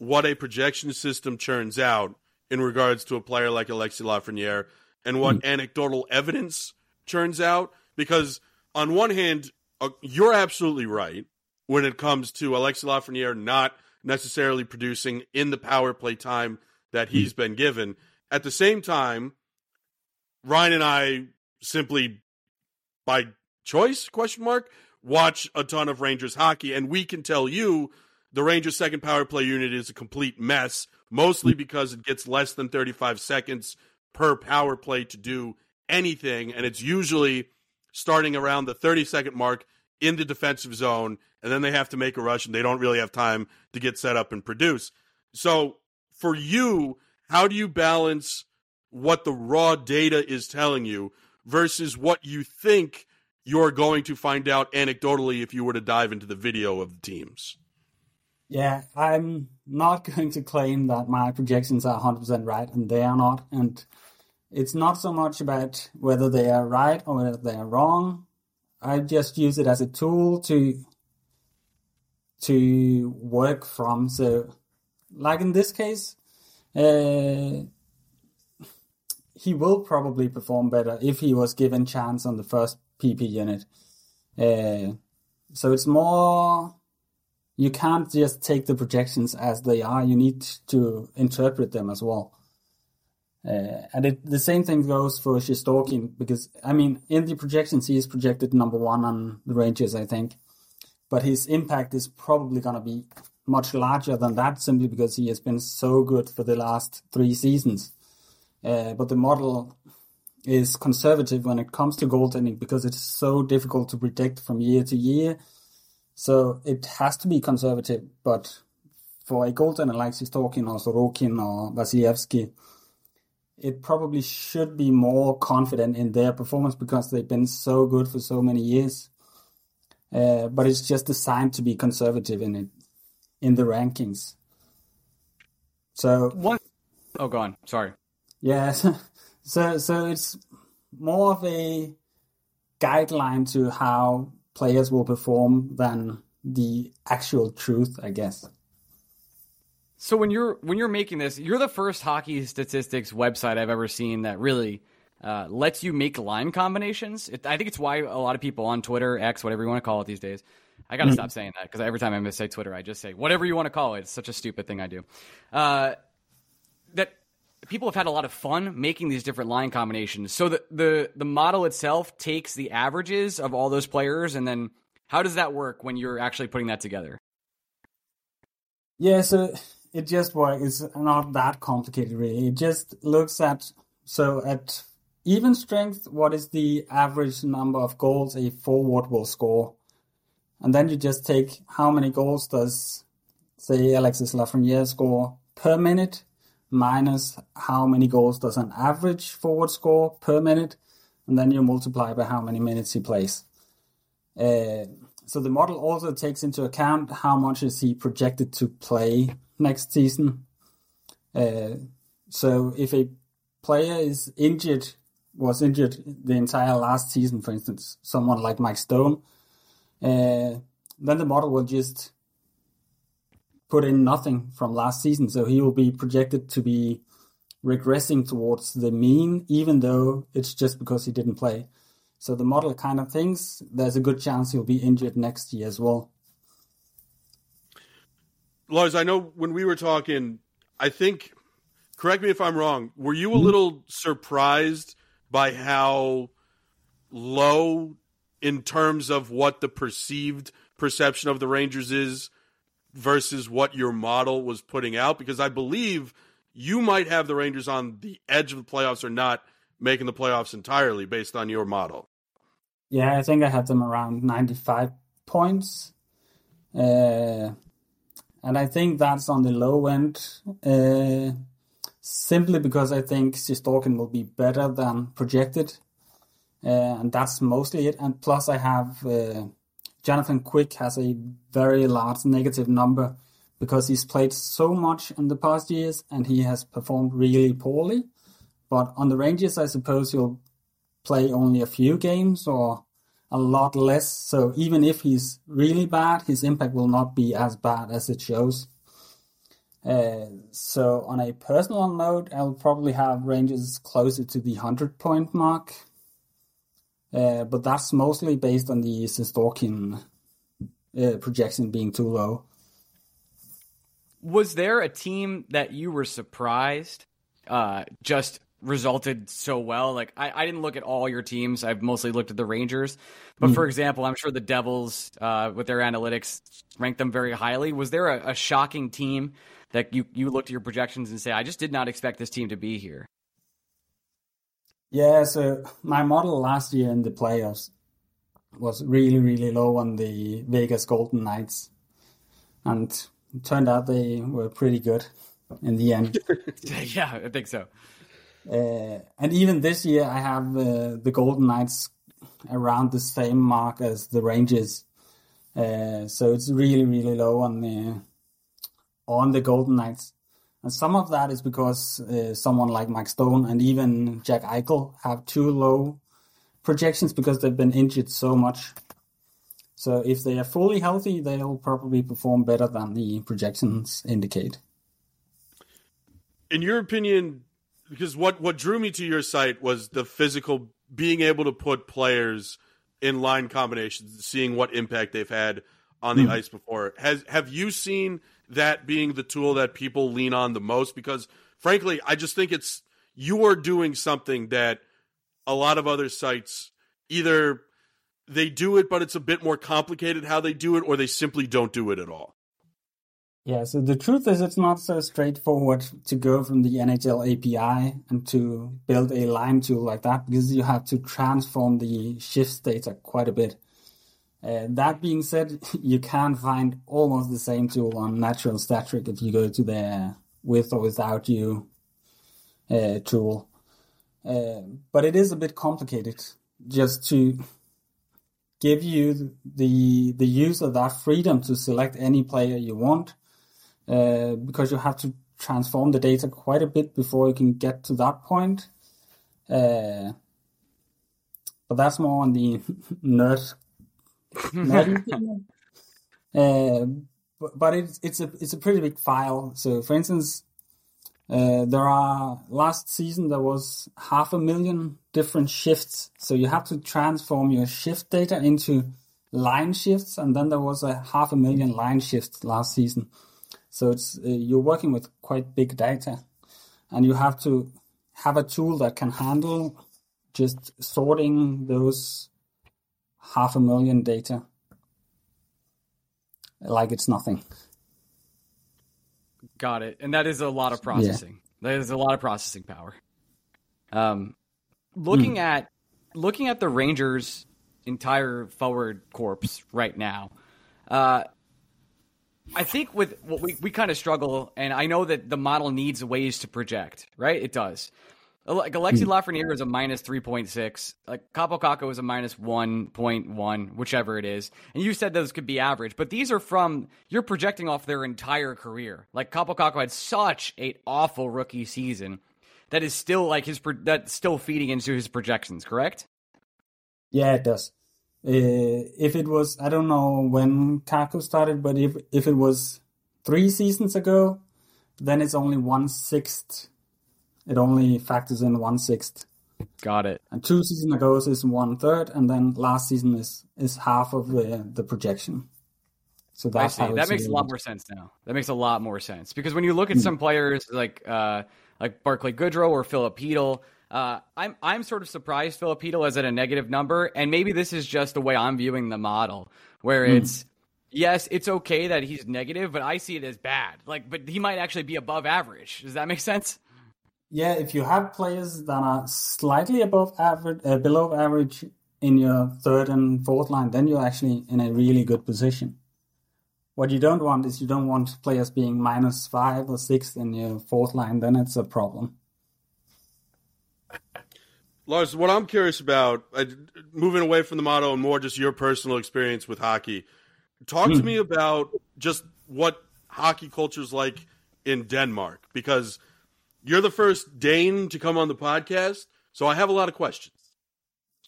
[SPEAKER 3] what a projection system churns out in regards to a player like Alexis Lafreniere and what mm-hmm. anecdotal evidence churns out. Because on one hand, uh, you're absolutely right when it comes to Alexis Lafreniere not necessarily producing in the power play time that he's mm-hmm. been given. At the same time, Ryan and I simply by choice question mark watch a ton of Rangers hockey and we can tell you the Rangers second power play unit is a complete mess mostly because it gets less than 35 seconds per power play to do anything and it's usually starting around the 30 second mark in the defensive zone and then they have to make a rush and they don't really have time to get set up and produce. So for you, how do you balance what the raw data is telling you versus what you think you're going to find out anecdotally if you were to dive into the video of the teams.
[SPEAKER 4] Yeah, I'm not going to claim that my projections are 100% right, and they are not. And it's not so much about whether they are right or whether they are wrong. I just use it as a tool to to work from. So, like in this case, uh, he will probably perform better if he was given chance on the first PP unit. Uh, so it's more you can't just take the projections as they are. You need to interpret them as well. Uh, and it, the same thing goes for Shesterkin because I mean in the projections he is projected number one on the Rangers I think, but his impact is probably going to be much larger than that simply because he has been so good for the last three seasons. Uh, but the model is conservative when it comes to goaltending because it's so difficult to predict from year to year. So it has to be conservative. But for a goaltender like Shesterkin or Sorokin or Vasilevskiy, it probably should be more confident in their performance because they've been so good for so many years. Uh, but it's just designed to be conservative in it in the rankings. So
[SPEAKER 1] one, oh, go on. Sorry.
[SPEAKER 4] Yes. So so it's more of a guideline to how players will perform than the actual truth, I guess.
[SPEAKER 1] So when you're when you're making this, you're the first hockey statistics website I've ever seen that really uh, lets you make line combinations. It, I think it's why a lot of people on Twitter, X, whatever you want to call it these days. I got to mm-hmm. stop saying that because every time I say Twitter, I just say whatever you want to call it. It's such a stupid thing I do. Uh, that people have had a lot of fun making these different line combinations. So the the the model itself takes the averages of all those players, and then how does that work when you're actually putting that together?
[SPEAKER 4] Yeah, so it just works. It's not that complicated, really. It just looks at so at even strength, what is the average number of goals a forward will score, and then you just take how many goals does say Alexis Lafreniere score per minute minus how many goals does an average forward score per minute, and then you multiply by how many minutes he plays. Uh, so the model also takes into account how much is he projected to play next season. Uh, so if a player is injured, was injured the entire last season, for instance, someone like Mike Stone, uh, then the model will just put in nothing from last season, so he will be projected to be regressing towards the mean, even though it's just because he didn't play. So the model kind of thinks there's a good chance he'll be injured next year as well.
[SPEAKER 3] Lars, I know when we were talking, I think, correct me if I'm wrong, were you a mm-hmm. little surprised by how low in terms of what the perceived perception of the Rangers is versus what your model was putting out? Because I believe you might have the Rangers on the edge of the playoffs or not making the playoffs entirely based on your model.
[SPEAKER 4] Yeah, I think I had them around 95 points. Uh, and I think that's on the low end, uh, simply because I think Shesterkin will be better than projected. uh, and that's mostly it. And plus, I have uh, Jonathan Quick has a very large negative number because he's played so much in the past years and he has performed really poorly. But on the Rangers, I suppose he'll play only a few games or a lot less. So even if he's really bad, his impact will not be as bad as it shows. Uh, so on a personal note, I'll probably have ranges closer to the 100 point mark. Uh, but that's mostly based on the Shesterkin uh, projection being too low.
[SPEAKER 1] Was there a team that you were surprised uh, just resulted so well? Like, I, I didn't look at all your teams. I've mostly looked at the Rangers. But mm. for example, I'm sure the Devils, uh, with their analytics, ranked them very highly. Was there a, a shocking team that you, you looked at your projections and say, I just did not expect this team to be here?
[SPEAKER 4] Yeah, so my model last year in the playoffs was really, really low on the Vegas Golden Knights. And it turned out they were pretty good in the end.
[SPEAKER 1] yeah, I think so.
[SPEAKER 4] Uh, and even this year, I have uh, the Golden Knights around the same mark as the Rangers. Uh, so it's really, really low on the on the Golden Knights. And some of that is because uh, someone like Mike Stone and even Jack Eichel have too low projections because they've been injured so much. So if they are fully healthy, they'll probably perform better than the projections indicate.
[SPEAKER 3] In your opinion, because what what drew me to your site was the physical being able to put players in line combinations, seeing what impact they've had on the mm. ice before. Has have you seen that being the tool that people lean on the most because frankly, I just think it's you are doing something that a lot of other sites either they do it but it's a bit more complicated how they do it or they simply don't do it at all.
[SPEAKER 4] Yeah, so the truth is it's not so straightforward to go from the NHL API and to build a line tool like that because you have to transform the shifts data quite a bit. Uh, that being said, you can find almost the same tool on Natural Stat Trick if you go to the with or without you uh, tool. Uh, but it is a bit complicated just to give you the the use of that freedom to select any player you want uh, because you have to transform the data quite a bit before you can get to that point. Uh, but that's more on the nerd uh, but, but it's it's a it's a pretty big file. So, for instance, uh, there are last season there was half a million different shifts. So you have to transform your shift data into line shifts, and then there was a half a million line shifts last season. So it's uh, you're working with quite big data, and you have to have a tool that can handle just sorting those half a million data like it's nothing.
[SPEAKER 1] Got it. And that is a lot of processing. Yeah. That is a lot of processing power. Um, looking mm. at looking at the Rangers' entire forward corpse right now, uh, I think with what we, we kind of struggle, and I know that the model needs ways to project, right? It does. Like Alexi hmm. Lafreniere is a minus 3.6. Like Kaapo Kakko is a minus 1.1, whichever it is. And you said those could be average, but these are from, you're projecting off their entire career. Like Kaapo Kakko had such a awful rookie season that is still like his, that's still feeding into his projections, correct?
[SPEAKER 4] Yeah, it does. Uh, if it was, I don't know when Kakko started, but if, if it was three seasons ago, then it's only one sixth it only factors in one sixth.
[SPEAKER 1] Got it.
[SPEAKER 4] And two seasons ago is one third, and then last season is is half of the the projection.
[SPEAKER 1] So that's how that makes a lot more sense now. That makes a lot more sense because when you look at mm. some players like uh, like Barclay Goodrow or Filip Chytil, uh, I'm I'm sort of surprised Filip Chytil is at a negative number, and maybe this is just the way I'm viewing the model, where mm. it's yes, it's okay that he's negative, but I see it as bad. Like, but he might actually be above average. Does that make sense?
[SPEAKER 4] Yeah, if you have players that are slightly above average, uh, below average in your third and fourth line, then you're actually in a really good position. What you don't want is you don't want players being minus five or six in your fourth line. Then it's a problem.
[SPEAKER 3] Lars, what I'm curious about, uh, moving away from the motto and more just your personal experience with hockey, talk to
[SPEAKER 4] Hmm.
[SPEAKER 3] me about just what hockey culture is like in Denmark because you're the first Dane to come on the podcast, so I have a lot of questions.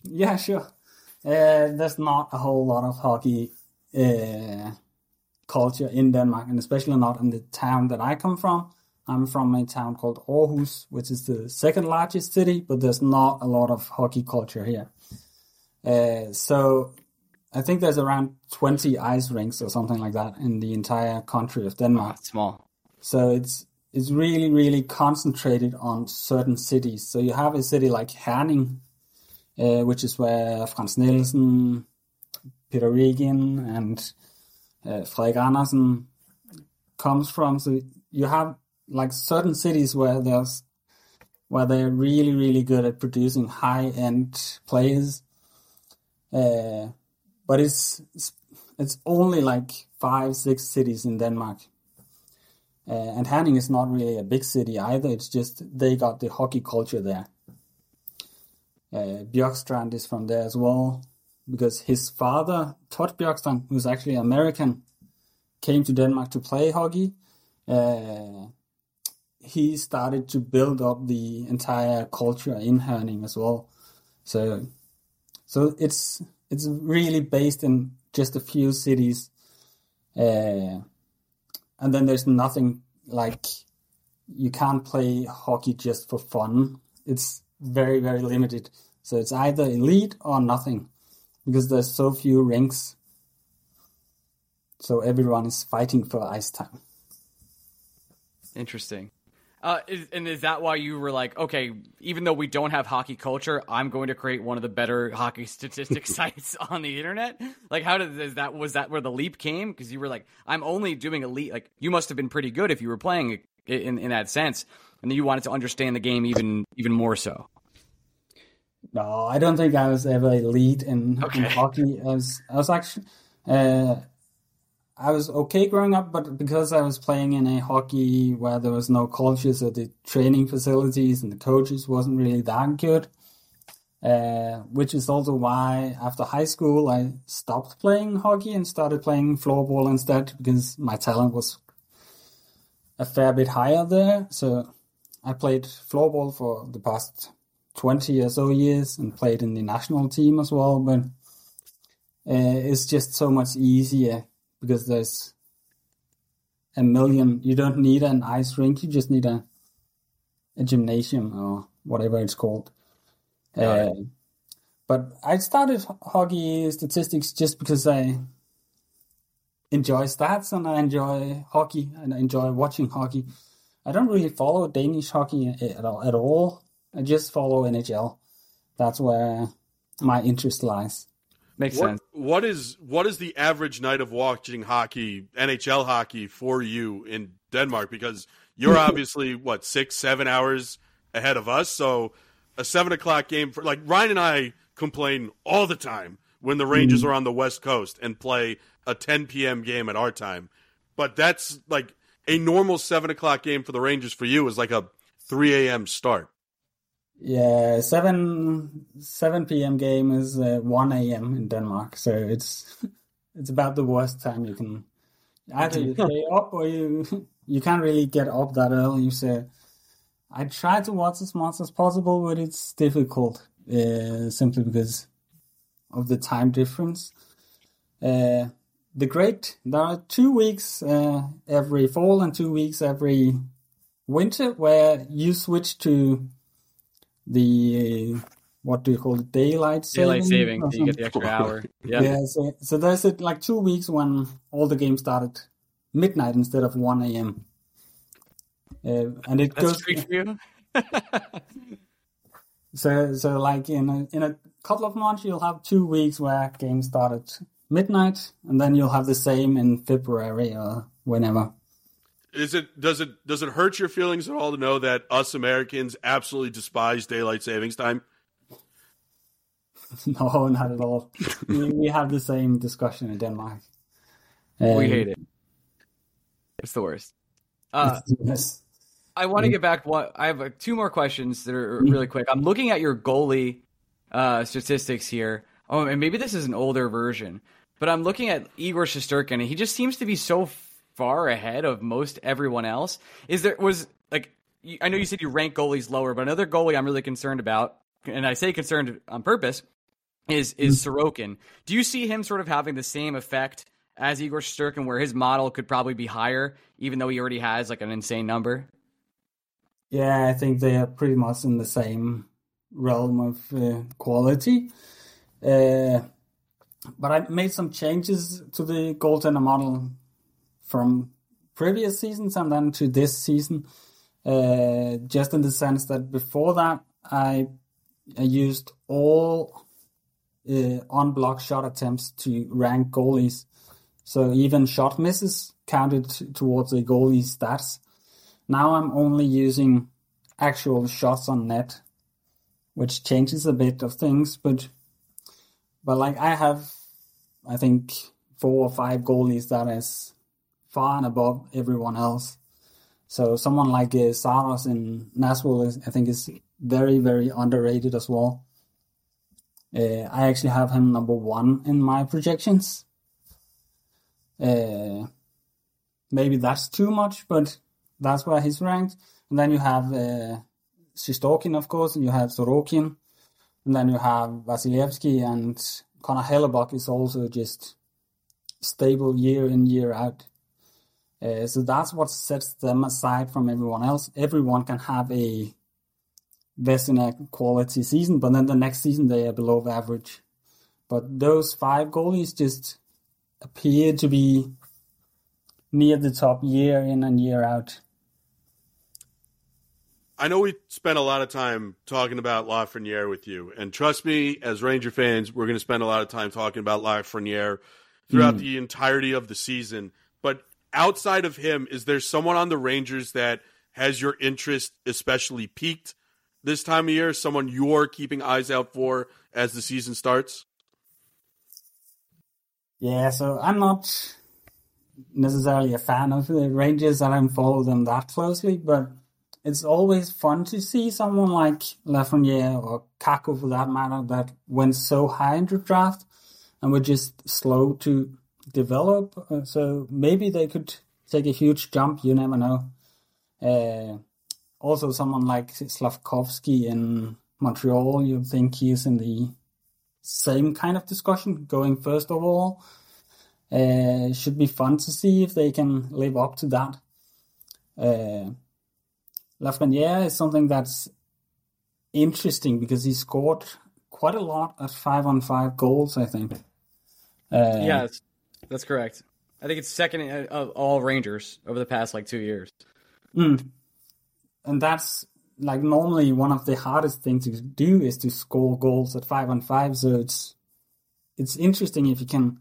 [SPEAKER 4] Yeah, sure. Uh, there's not a whole lot of hockey uh, culture in Denmark, and especially not in the town that I come from. I'm from a town called Aarhus, which is the second largest city, but there's not a lot of hockey culture here. Uh, so I think there's around 20 ice rinks or something like that in the entire country of Denmark.
[SPEAKER 1] Small.
[SPEAKER 4] So it's it's really really concentrated on certain cities. So you have a city like Herning, uh, which is where Frans Nielsen, Peter Regin, and uh, Frederik Andersen comes from. So you have like certain cities where there's where they're really really good at producing high end players. Uh, but it's it's only like five six cities in Denmark. Uh, and Herning is not really a big city either. It's just they got the hockey culture there. Uh, Björkstrand is from there as well because his father, Todd Björkstrand, who's actually American, came to Denmark to play hockey. Uh, he started to build up the entire culture in Herning as well. So, so it's it's really based in just a few cities. Uh, and then there's nothing like you can't play hockey just for fun. It's very very limited. So it's either elite or nothing because there's so few rinks. So everyone is fighting for ice time.
[SPEAKER 1] Interesting. Uh, is, and is that why you were like, okay, even though we don't have hockey culture, I'm going to create one of the better hockey statistics sites on the internet? Like, how did is that? Was that where the leap came? Because you were like, I'm only doing elite. Like, you must have been pretty good if you were playing in in that sense, and then you wanted to understand the game even even more so.
[SPEAKER 4] No, I don't think I was ever elite in, in hockey. I was, I was actually, uh, I was okay growing up, but because I was playing in a hockey where there was no culture, so the training facilities and the coaches wasn't really that good. Uh, which is also why after high school I stopped playing hockey and started playing floorball instead because my talent was a fair bit higher there. So I played floorball for the past 20 or so years and played in the national team as well. But uh, it's just so much easier because there's a million. You don't need an ice rink. You just need a a gymnasium or whatever it's called. Uh, but I started hockey statistics just because I enjoy stats and I enjoy hockey and I enjoy watching hockey. I don't really follow Danish hockey at all. At all. I just follow NHL. That's where my interest lies.
[SPEAKER 1] Makes
[SPEAKER 3] What,
[SPEAKER 1] sense.
[SPEAKER 3] what is what is the average night of watching hockey, NHL hockey for you in Denmark? Because you're obviously what six, seven hours ahead of us. So a seven o'clock game for like Ryan and I complain all the time when the Rangers mm-hmm. are on the West Coast and play a 10 p.m. game at our time. But that's like a normal seven o'clock game for the Rangers. For you is like a 3 a.m. start.
[SPEAKER 4] Yeah, seven seven p.m. game is uh, one a.m. in Denmark, so it's it's about the worst time you can either you stay up or you you can't really get up that early. So I try to watch as much as possible, but it's difficult uh, simply because of the time difference. Uh, the great there are two weeks uh, every fall and two weeks every winter where you switch to the what do you call it daylight saving
[SPEAKER 1] Daylight
[SPEAKER 4] saving
[SPEAKER 1] so you get the extra hour. Yeah.
[SPEAKER 4] yeah so, so there's uh, like two weeks when all the games started midnight instead of 1 a.m uh, and it
[SPEAKER 1] That's
[SPEAKER 4] goes
[SPEAKER 1] for you.
[SPEAKER 4] so so like in a, in a couple of months you'll have two weeks where games start at midnight and then you'll have the same in february or whenever
[SPEAKER 3] Is it does it does it hurt your feelings at all to know that us Americans absolutely despise daylight savings time?
[SPEAKER 4] no not at all we, we have the same discussion in denmark
[SPEAKER 1] We
[SPEAKER 4] Um,
[SPEAKER 1] hate it. It's the worst. Uh,
[SPEAKER 4] yes.
[SPEAKER 1] I want to get back. What I have uh, two more questions that are really quick. I'm looking at your goalie uh, statistics here. Oh, and maybe this is an older version, but I'm looking at Igor Shesterkin, and he just seems to be so far ahead of most everyone else. Is there was like I know you said you rank goalies lower, but another goalie I'm really concerned about, and I say concerned on purpose, is is Sorokin. Do you see him sort of having the same effect as Igor Shesterkin, where his model could probably be higher, even though he already has like an insane number?
[SPEAKER 4] Yeah, I think they are pretty much in the same realm of uh, quality. Uh, but I made some changes to the goaltender model from previous seasons and then to this season. Uh, just in the sense that before that, I, I used all uh, on block shot attempts to rank goalies. So even shot misses counted towards the goalie stats. Now I'm only using actual shots on net, which changes a bit of things, but but like I have, I think four or five goalies that is far and above everyone else. So someone like uh, Saros in Nashville, is, I think, is very very underrated as well. Uh, I actually have him number one in my projections. Uh, maybe that's too much, but that's where he's ranked. And then you have uh, Shesterkin, of course, and you have Sorokin, and then you have Vasilevskiy and Connor Hellebuyck is also just stable year in year out. Uh, so that's what sets them aside from everyone else. Everyone can have a Vezina quality season, but then the next season they are below average. But those five goalies just appear to be near the top year in and year out.
[SPEAKER 3] I know we spent a lot of time talking about Lafreniere with you, and trust me, as Ranger fans, we're going to spend a lot of time talking about Lafreniere throughout mm. the entirety of the season. Outside of him, is there someone on the Rangers that has your interest especially peaked this time of year? Someone you're keeping eyes out for as the season starts?
[SPEAKER 4] Yeah, so I'm not necessarily a fan of the Rangers. I don't follow them that closely, but it's always fun to see someone like Lafreniere or Kakko for that matter that went so high in the draft and were just slow to develop. Uh, so maybe they could take a huge jump. You never know. Uh, also, someone like Slavkovsky in Montreal, you think he's in the same kind of discussion, going first of all. Uh, should be fun to see if they can live up to that. Uh, Lafreniere is something that's interesting because he scored quite a lot at five on five goals, I think.
[SPEAKER 1] Uh, yeah, that's, that's, correct. I think it's second of all Rangers over the past like two years.
[SPEAKER 4] Mm. And that's like normally one of the hardest things to do is to score goals at five on five. So it's it's interesting if you can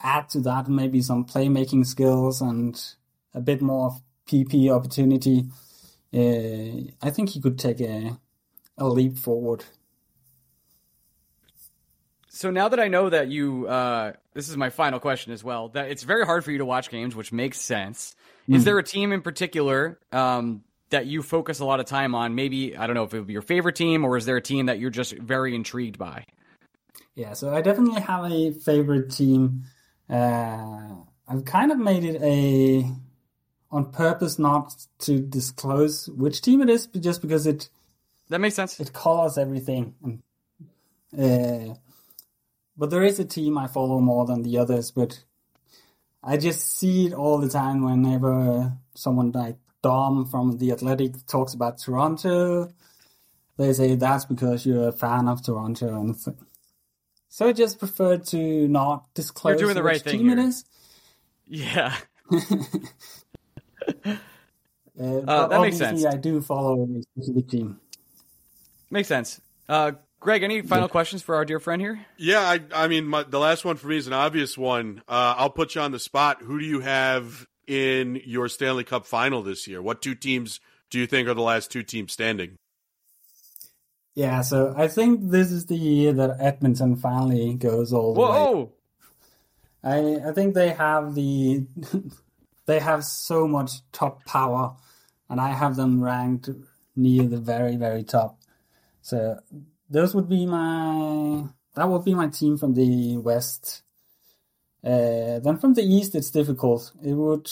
[SPEAKER 4] add to that maybe some playmaking skills and a bit more PP opportunity uh, I think he could take a, a leap forward.
[SPEAKER 1] So now that I know that you, uh, this is my final question as well. That it's very hard for you to watch games, which makes sense. Mm. Is there a team in particular um, that you focus a lot of time on? Maybe I don't know if it would be your favorite team, or is there a team that you're just very intrigued by?
[SPEAKER 4] Yeah, so I definitely have a favorite team. Uh, I've kind of made it a on purpose not to disclose which team it is, but just because it
[SPEAKER 1] that makes sense.
[SPEAKER 4] It colors everything. Uh, but there is a team I follow more than the others, but I just see it all the time whenever someone like Dom from the Athletic talks about Toronto. They say that's because you're a fan of Toronto, and so I just prefer to not disclose
[SPEAKER 1] you're doing the
[SPEAKER 4] which
[SPEAKER 1] right thing
[SPEAKER 4] team
[SPEAKER 1] here.
[SPEAKER 4] it is.
[SPEAKER 1] Yeah.
[SPEAKER 4] Uh, uh, that makes sense. I do follow a specific team.
[SPEAKER 1] Makes sense. Uh, Greg, any final questions for our dear friend here?
[SPEAKER 3] Yeah, I, I mean, my, the last one for me is an obvious one. Uh, I'll put you on the spot. Who do you have in your Stanley Cup final this year? What two teams do you think are the last two teams standing?
[SPEAKER 4] Yeah, so I think this is the year that Edmonton finally goes all the Whoa! way. I I think they have the they have so much top power and I have them ranked near the very very top. So those would be my that would be my team from the west. Uh, then from the east, it's difficult. It would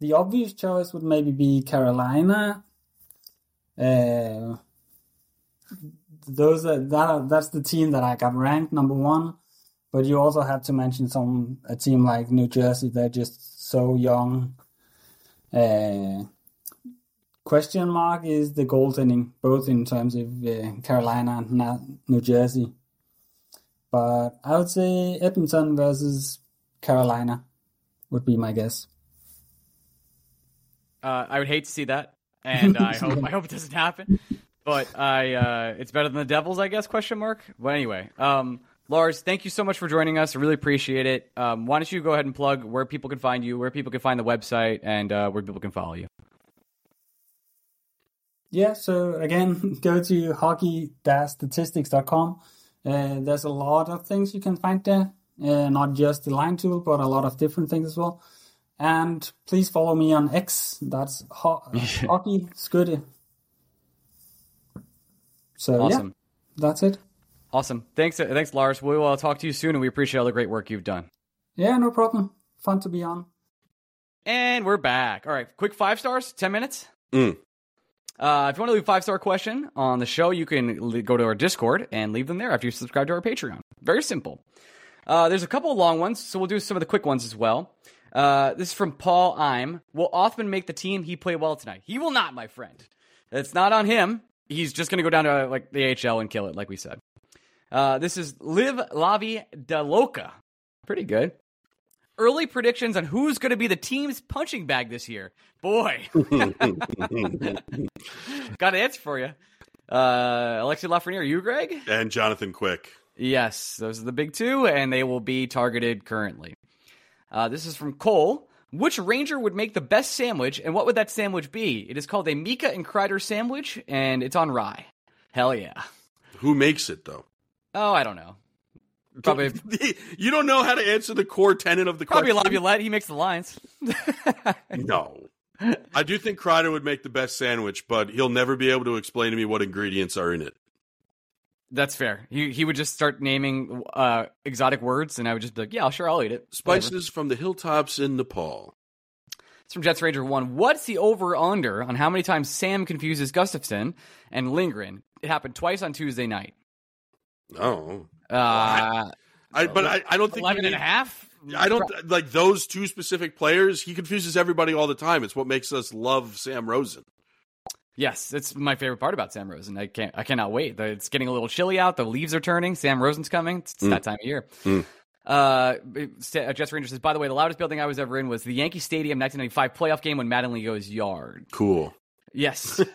[SPEAKER 4] the obvious choice would maybe be Carolina. Uh, those are, that that's the team that I got ranked number one. But you also have to mention some a team like New Jersey. They're just so young. Uh, question mark is the goaltending, both in terms of uh, Carolina and New Jersey. But I would say Edmonton versus Carolina would be my guess.
[SPEAKER 1] Uh, I would hate to see that, and I hope I hope it doesn't happen. But I, uh, it's better than the Devils, I guess? Question mark. But anyway, um, Lars, thank you so much for joining us. I really appreciate it. Um, why don't you go ahead and plug where people can find you, where people can find the website, and uh, where people can follow you.
[SPEAKER 4] Yeah, so again, go to hockey-statistics.com. Uh, there's a lot of things you can find there, uh, not just the line tool, but a lot of different things as well. And please follow me on X. That's ho- Hockey Skytte. So awesome. yeah, that's it.
[SPEAKER 1] Awesome. Thanks, uh, thanks, Lars. We will talk to you soon, and we appreciate all the great work you've done.
[SPEAKER 4] Yeah, no problem. Fun to be on.
[SPEAKER 1] And we're back. All right, quick five stars, ten minutes.
[SPEAKER 3] Mm.
[SPEAKER 1] Uh, if you want to leave a five star question on the show, you can go to our Discord and leave them there after you subscribe to our Patreon. Very simple. Uh, there's a couple of long ones, so we'll do some of the quick ones as well. Uh, this is from Paul I'm. Will Othmann make the team? He play well tonight. He will not, my friend. It's not on him. He's just going to go down to like the AHL and kill it, like we said. Uh, this is Live Lavi Loca. Pretty good. Early predictions on who's going to be the team's punching bag this year. Boy, got an answer for you. Uh, Alexi Lafreniere, you, Greg,
[SPEAKER 3] and Jonathan Quick.
[SPEAKER 1] Yes, those are the big two, and they will be targeted currently. Uh, this is from Cole. Which Ranger would make the best sandwich, and what would that sandwich be? It is called a Mika and Kreider sandwich, and it's on rye. Hell yeah.
[SPEAKER 3] Who makes it, though?
[SPEAKER 1] Oh, I don't know. Probably.
[SPEAKER 3] you don't know how to answer the core tenet of the question.
[SPEAKER 1] Probably
[SPEAKER 3] question.
[SPEAKER 1] Laviolette. He makes the lines.
[SPEAKER 3] no. I do think Kreider would make the best sandwich, but he'll never be able to explain to me what ingredients are in it.
[SPEAKER 1] That's fair. He he would just start naming uh, exotic words, and I would just be like, "Yeah, sure, I'll eat it."
[SPEAKER 3] Spices Whatever. from the hilltops in Nepal.
[SPEAKER 1] It's from Jets Ranger One. What's the over under on how many times Sam confuses Gustafsson and Lindgren? It happened twice on Tuesday night.
[SPEAKER 3] Oh,
[SPEAKER 1] uh, I,
[SPEAKER 3] I but I, I don't think
[SPEAKER 1] 11 and a half.
[SPEAKER 3] I don't like those two specific players. He confuses everybody all the time. It's what makes us love Sam Rosen.
[SPEAKER 1] Yes, that's my favorite part about Sam Rosen. I can't, I cannot wait. It's getting a little chilly out. The leaves are turning. Sam Rosen's coming. It's, it's mm. that time of year.
[SPEAKER 3] Mm.
[SPEAKER 1] Uh, Jets Ranger says, by the way, the loudest building I was ever in was the Yankee Stadium 1995 playoff game when Mattingly goes yard.
[SPEAKER 3] Cool.
[SPEAKER 1] Yes.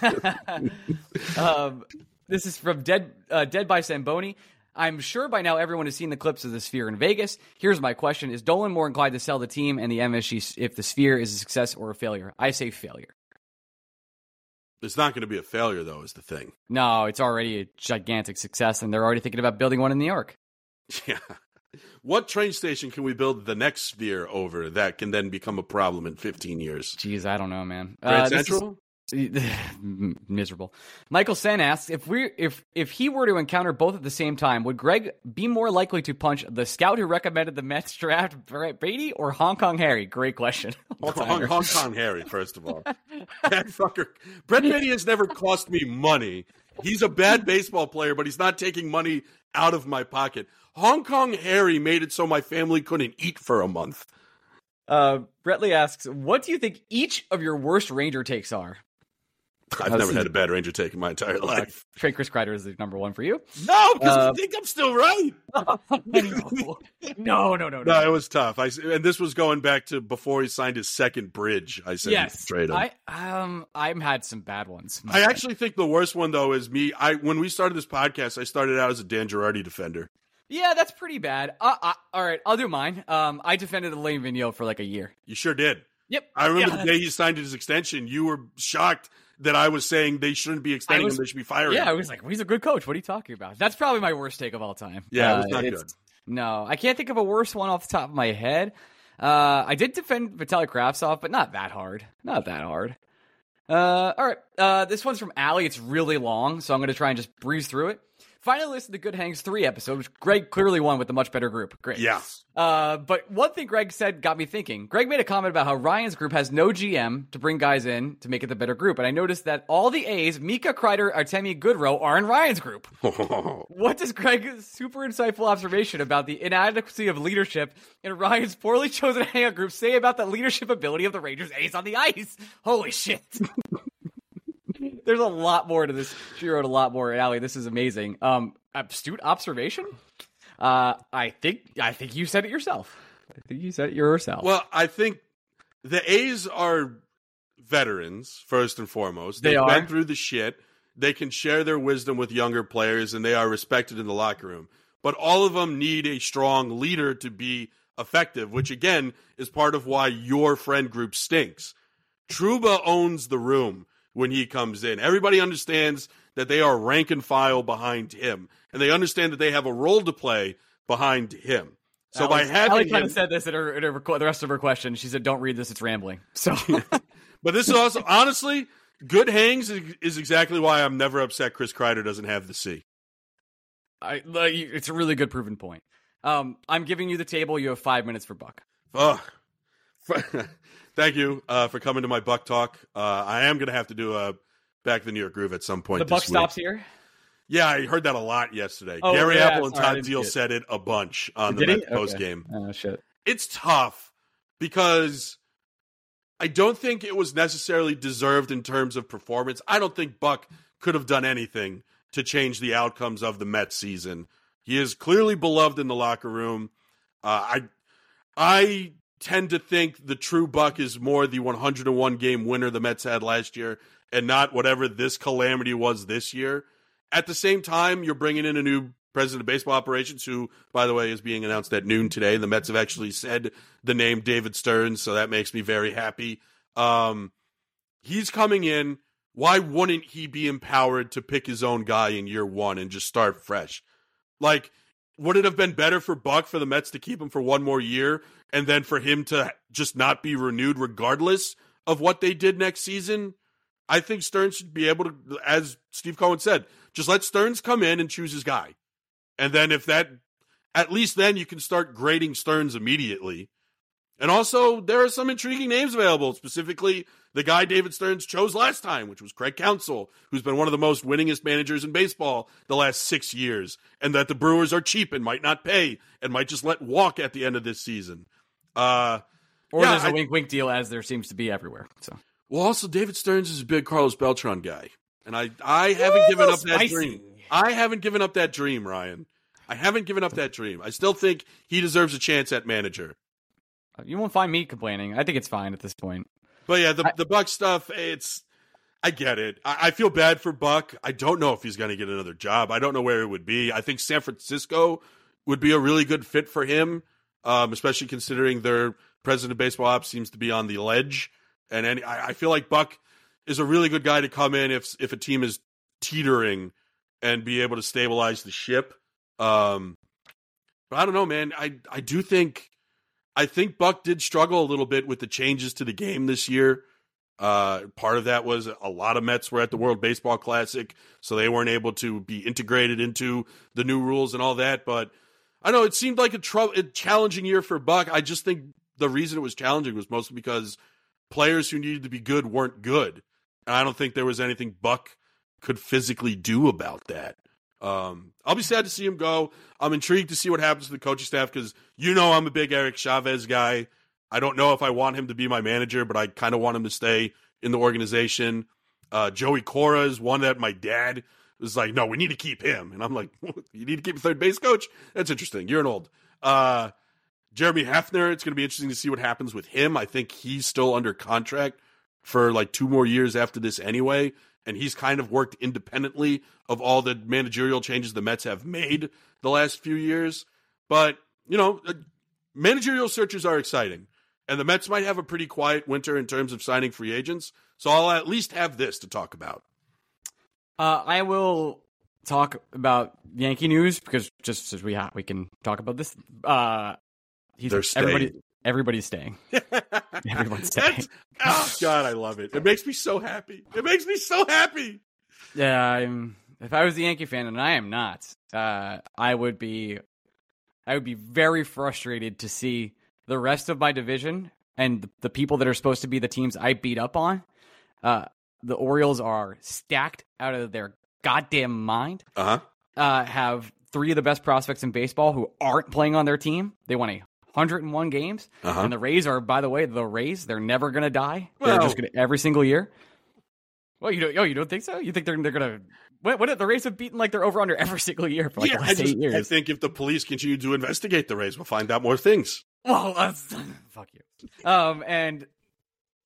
[SPEAKER 1] um, this is from Dead uh, Dead by Zamboni. I'm sure by now everyone has seen the clips of the Sphere in Vegas. Here's my question: Is Dolan more inclined to sell the team and the MSG if the Sphere is a success or a failure? I say failure.
[SPEAKER 3] It's not going to be a failure, though, is the thing.
[SPEAKER 1] No, it's already a gigantic success, and they're already thinking about building one in New York.
[SPEAKER 3] Yeah. What train station can we build the next sphere over that can then become a problem in 15 years?
[SPEAKER 1] Jeez, I don't know, man.
[SPEAKER 3] Grand uh, Central?
[SPEAKER 1] miserable. Michael Sen asks if we if if he were to encounter both at the same time, would Greg be more likely to punch the scout who recommended the Mets draft Brett Baty or Hong Kong Harry? Great question.
[SPEAKER 3] Hong, Hong, Kong Harry, first of all. that fucker. Brett Baty has never cost me money. He's a bad baseball player, but he's not taking money out of my pocket. Hong Kong Harry made it so my family couldn't eat for a month.
[SPEAKER 1] Uh, Bretley asks, "What do you think each of your worst Ranger takes are?"
[SPEAKER 3] I've never had a bad Ranger take in my entire life.
[SPEAKER 1] Trade Chris Kreider is the number one for you.
[SPEAKER 3] No, because uh, I think I'm still right.
[SPEAKER 1] no, no, no, no.
[SPEAKER 3] No, it was tough. I and this was going back to before he signed his second bridge. I said
[SPEAKER 1] yes,
[SPEAKER 3] trade him.
[SPEAKER 1] I um I've had some bad ones.
[SPEAKER 3] I actually think the worst one though is me. I when we started this podcast, I started out as a Dan Girardi defender.
[SPEAKER 1] Yeah, that's pretty bad. Uh, uh, all right, I'll do mine. Um, I defended Alain Vigneault for like a year.
[SPEAKER 3] You sure did.
[SPEAKER 1] Yep.
[SPEAKER 3] I remember
[SPEAKER 1] yeah.
[SPEAKER 3] the day he signed his extension. You were shocked that I was saying they shouldn't be extending was, him; they should be firing.
[SPEAKER 1] Yeah,
[SPEAKER 3] him.
[SPEAKER 1] I was like, well, he's a good coach. What are you talking about? That's probably my worst take of all time.
[SPEAKER 3] Yeah, uh, it was not good.
[SPEAKER 1] No, I can't think of a worse one off the top of my head. Uh, I did defend Vitaly Kravtsov, but not that hard. Not that hard. Uh, all right. Uh, this one's from Allie. It's really long, so I'm going to try and just breeze through it. Finally listened to Good Hangs 3 episode, which Greg clearly won with the much better group. Great.
[SPEAKER 3] Yeah.
[SPEAKER 1] Uh, but one thing Greg said got me thinking. Greg made a comment about how Ryan's group has no GM to bring guys in to make it the better group. And I noticed that all the A's, Mika Kreider, Artemi Goodrow, are in Ryan's group. what does Greg's super insightful observation about the inadequacy of leadership in Ryan's poorly chosen hangout group say about the leadership ability of the Rangers A's on the ice? Holy shit. There's a lot more to this. She wrote a lot more. Allie, this is amazing. Um, astute observation. Uh, I think I think you said it yourself. I think you said it yourself.
[SPEAKER 3] well, I think the A's are veterans first and foremost.
[SPEAKER 1] They
[SPEAKER 3] They've
[SPEAKER 1] are.
[SPEAKER 3] been through the shit. They can share their wisdom with younger players, and they are respected in the locker room. But all of them need a strong leader to be effective, which again is part of why your friend group stinks. Trouba owns the room when he comes in. Everybody understands that they are rank and file behind him, and they understand that they have a role to play behind him. So by
[SPEAKER 1] Allie-
[SPEAKER 3] having
[SPEAKER 1] Allie kind of said this in her, her the rest of her question. She said, "Don't read this; it's rambling." So
[SPEAKER 3] but this is also honestly good hangs is, is exactly why I'm never upset Chris Kreider doesn't have the C.
[SPEAKER 1] I, like, it's a really good proven point. Um, I'm giving you the table. You have five minutes for Buck.
[SPEAKER 3] Oh, thank you uh, for coming to my Buck talk. Uh, I am going to have to do a back to the New York Groove at some point.
[SPEAKER 1] The Buck
[SPEAKER 3] week.
[SPEAKER 1] stops here.
[SPEAKER 3] Yeah, I heard that a lot yesterday.
[SPEAKER 1] Oh,
[SPEAKER 3] Gary
[SPEAKER 1] yeah,
[SPEAKER 3] Apple and Todd
[SPEAKER 1] Zeile
[SPEAKER 3] said it a bunch on the
[SPEAKER 1] Did he?
[SPEAKER 3] Mets post
[SPEAKER 1] Okay.
[SPEAKER 3] game.
[SPEAKER 1] Oh shit.
[SPEAKER 3] It's tough because I don't think it was necessarily deserved in terms of performance. I don't think Buck could have done anything to change the outcomes of the Mets season. He is clearly beloved in the locker room. Uh, I I tend to think the true Buck is more the 101 game winner the Mets had last year and not whatever this calamity was this year. At the same time, you're bringing in a new president of baseball operations, who, by the way, is being announced at noon today. The Mets have actually said the name David Stearns, so that makes me very happy. Um, he's coming in. Why wouldn't he be empowered to pick his own guy in year one and just start fresh? Like, would it have been better for Buck for the Mets to keep him for one more year and then for him to just not be renewed regardless of what they did next season? I think Stearns should be able to, as Steve Cohen said, just let Stearns come in and choose his guy. And then if that, at least then you can start grading Stearns immediately. And also, there are some intriguing names available, specifically the guy David Stearns chose last time, which was Craig Counsell, who's been one of the most winningest managers in baseball the last six years, and that the Brewers are cheap and might not pay and might just let walk at the end of this season. Uh,
[SPEAKER 1] Or
[SPEAKER 3] Yeah,
[SPEAKER 1] there's a
[SPEAKER 3] I-
[SPEAKER 1] wink wink deal, as there seems to be everywhere. So
[SPEAKER 3] well, also David Stearns is a big Carlos Beltran guy, and I I haven't given up that dream. I haven't given up that dream, Ryan. I haven't given up that dream. I still think he deserves a chance at manager.
[SPEAKER 1] You won't find me complaining. I think it's fine at this point.
[SPEAKER 3] But yeah, the
[SPEAKER 1] I-
[SPEAKER 3] the Buck stuff, it's I get it. I, I feel bad for Buck. I don't know if he's going to get another job. I don't know where it would be. I think San Francisco would be a really good fit for him, um, especially considering their president of baseball ops seems to be on the ledge. And any, I, I feel like Buck is a really good guy to come in if if a team is teetering and be able to stabilize the ship. Um, but I don't know, man. I I do think I think Buck did struggle a little bit with the changes to the game this year. Uh, part of that was a lot of Mets were at the World Baseball Classic, so they weren't able to be integrated into the new rules and all that. But I know it seemed like a, tr- a challenging year for Buck. I just think the reason it was challenging was mostly because players who needed to be good weren't good, and I don't think there was anything Buck could physically do about that. Um, I'll be sad to see him go. I'm intrigued to see what happens to the coaching staff because you know I'm a big Eric Chavez guy. I don't know if I want him to be my manager, but I kind of want him to stay in the organization. Uh, Joey Cora is one that my dad was like, no, we need to keep him. And I'm like, you need to keep a third base coach? That's interesting. You're an old. Uh, Jeremy Hefner, it's going to be interesting to see what happens with him. I think he's still under contract for like two more years after this anyway. And he's kind of worked independently of all the managerial changes the Mets have made the last few years. But, you know, uh, managerial searches are exciting. And the Mets might have a pretty quiet winter in terms of signing free agents. So I'll at least have this to talk about.
[SPEAKER 1] Uh, I will talk about Yankee news because just as we ha- we can talk about this. Uh, he's everybody. Everybody's staying. Everyone's staying.
[SPEAKER 3] Oh God, I love it. It makes me so happy. It makes me so happy.
[SPEAKER 1] Yeah, I'm. If I was a Yankee fan, and I am not, uh, I would be. I would be very frustrated to see the rest of my division and the people that are supposed to be the teams I beat up on. Uh, the Orioles are stacked out of their goddamn mind.
[SPEAKER 3] Uh huh.
[SPEAKER 1] Uh, have three of the best prospects in baseball who aren't playing on their team. They won a 101 games,
[SPEAKER 3] Uh-huh.
[SPEAKER 1] and the Rays are, by the way, the Rays. They're never gonna die. they're just gonna every single year. Well, you don't. Oh, you don't think so? You think they're they're gonna? What? What? The Rays have beaten like they're over under every single year for like
[SPEAKER 3] yeah,
[SPEAKER 1] the last
[SPEAKER 3] just,
[SPEAKER 1] eight years.
[SPEAKER 3] I think if the police continue to investigate the Rays, we'll find out more things.
[SPEAKER 1] Well, that's fuck you. Um, and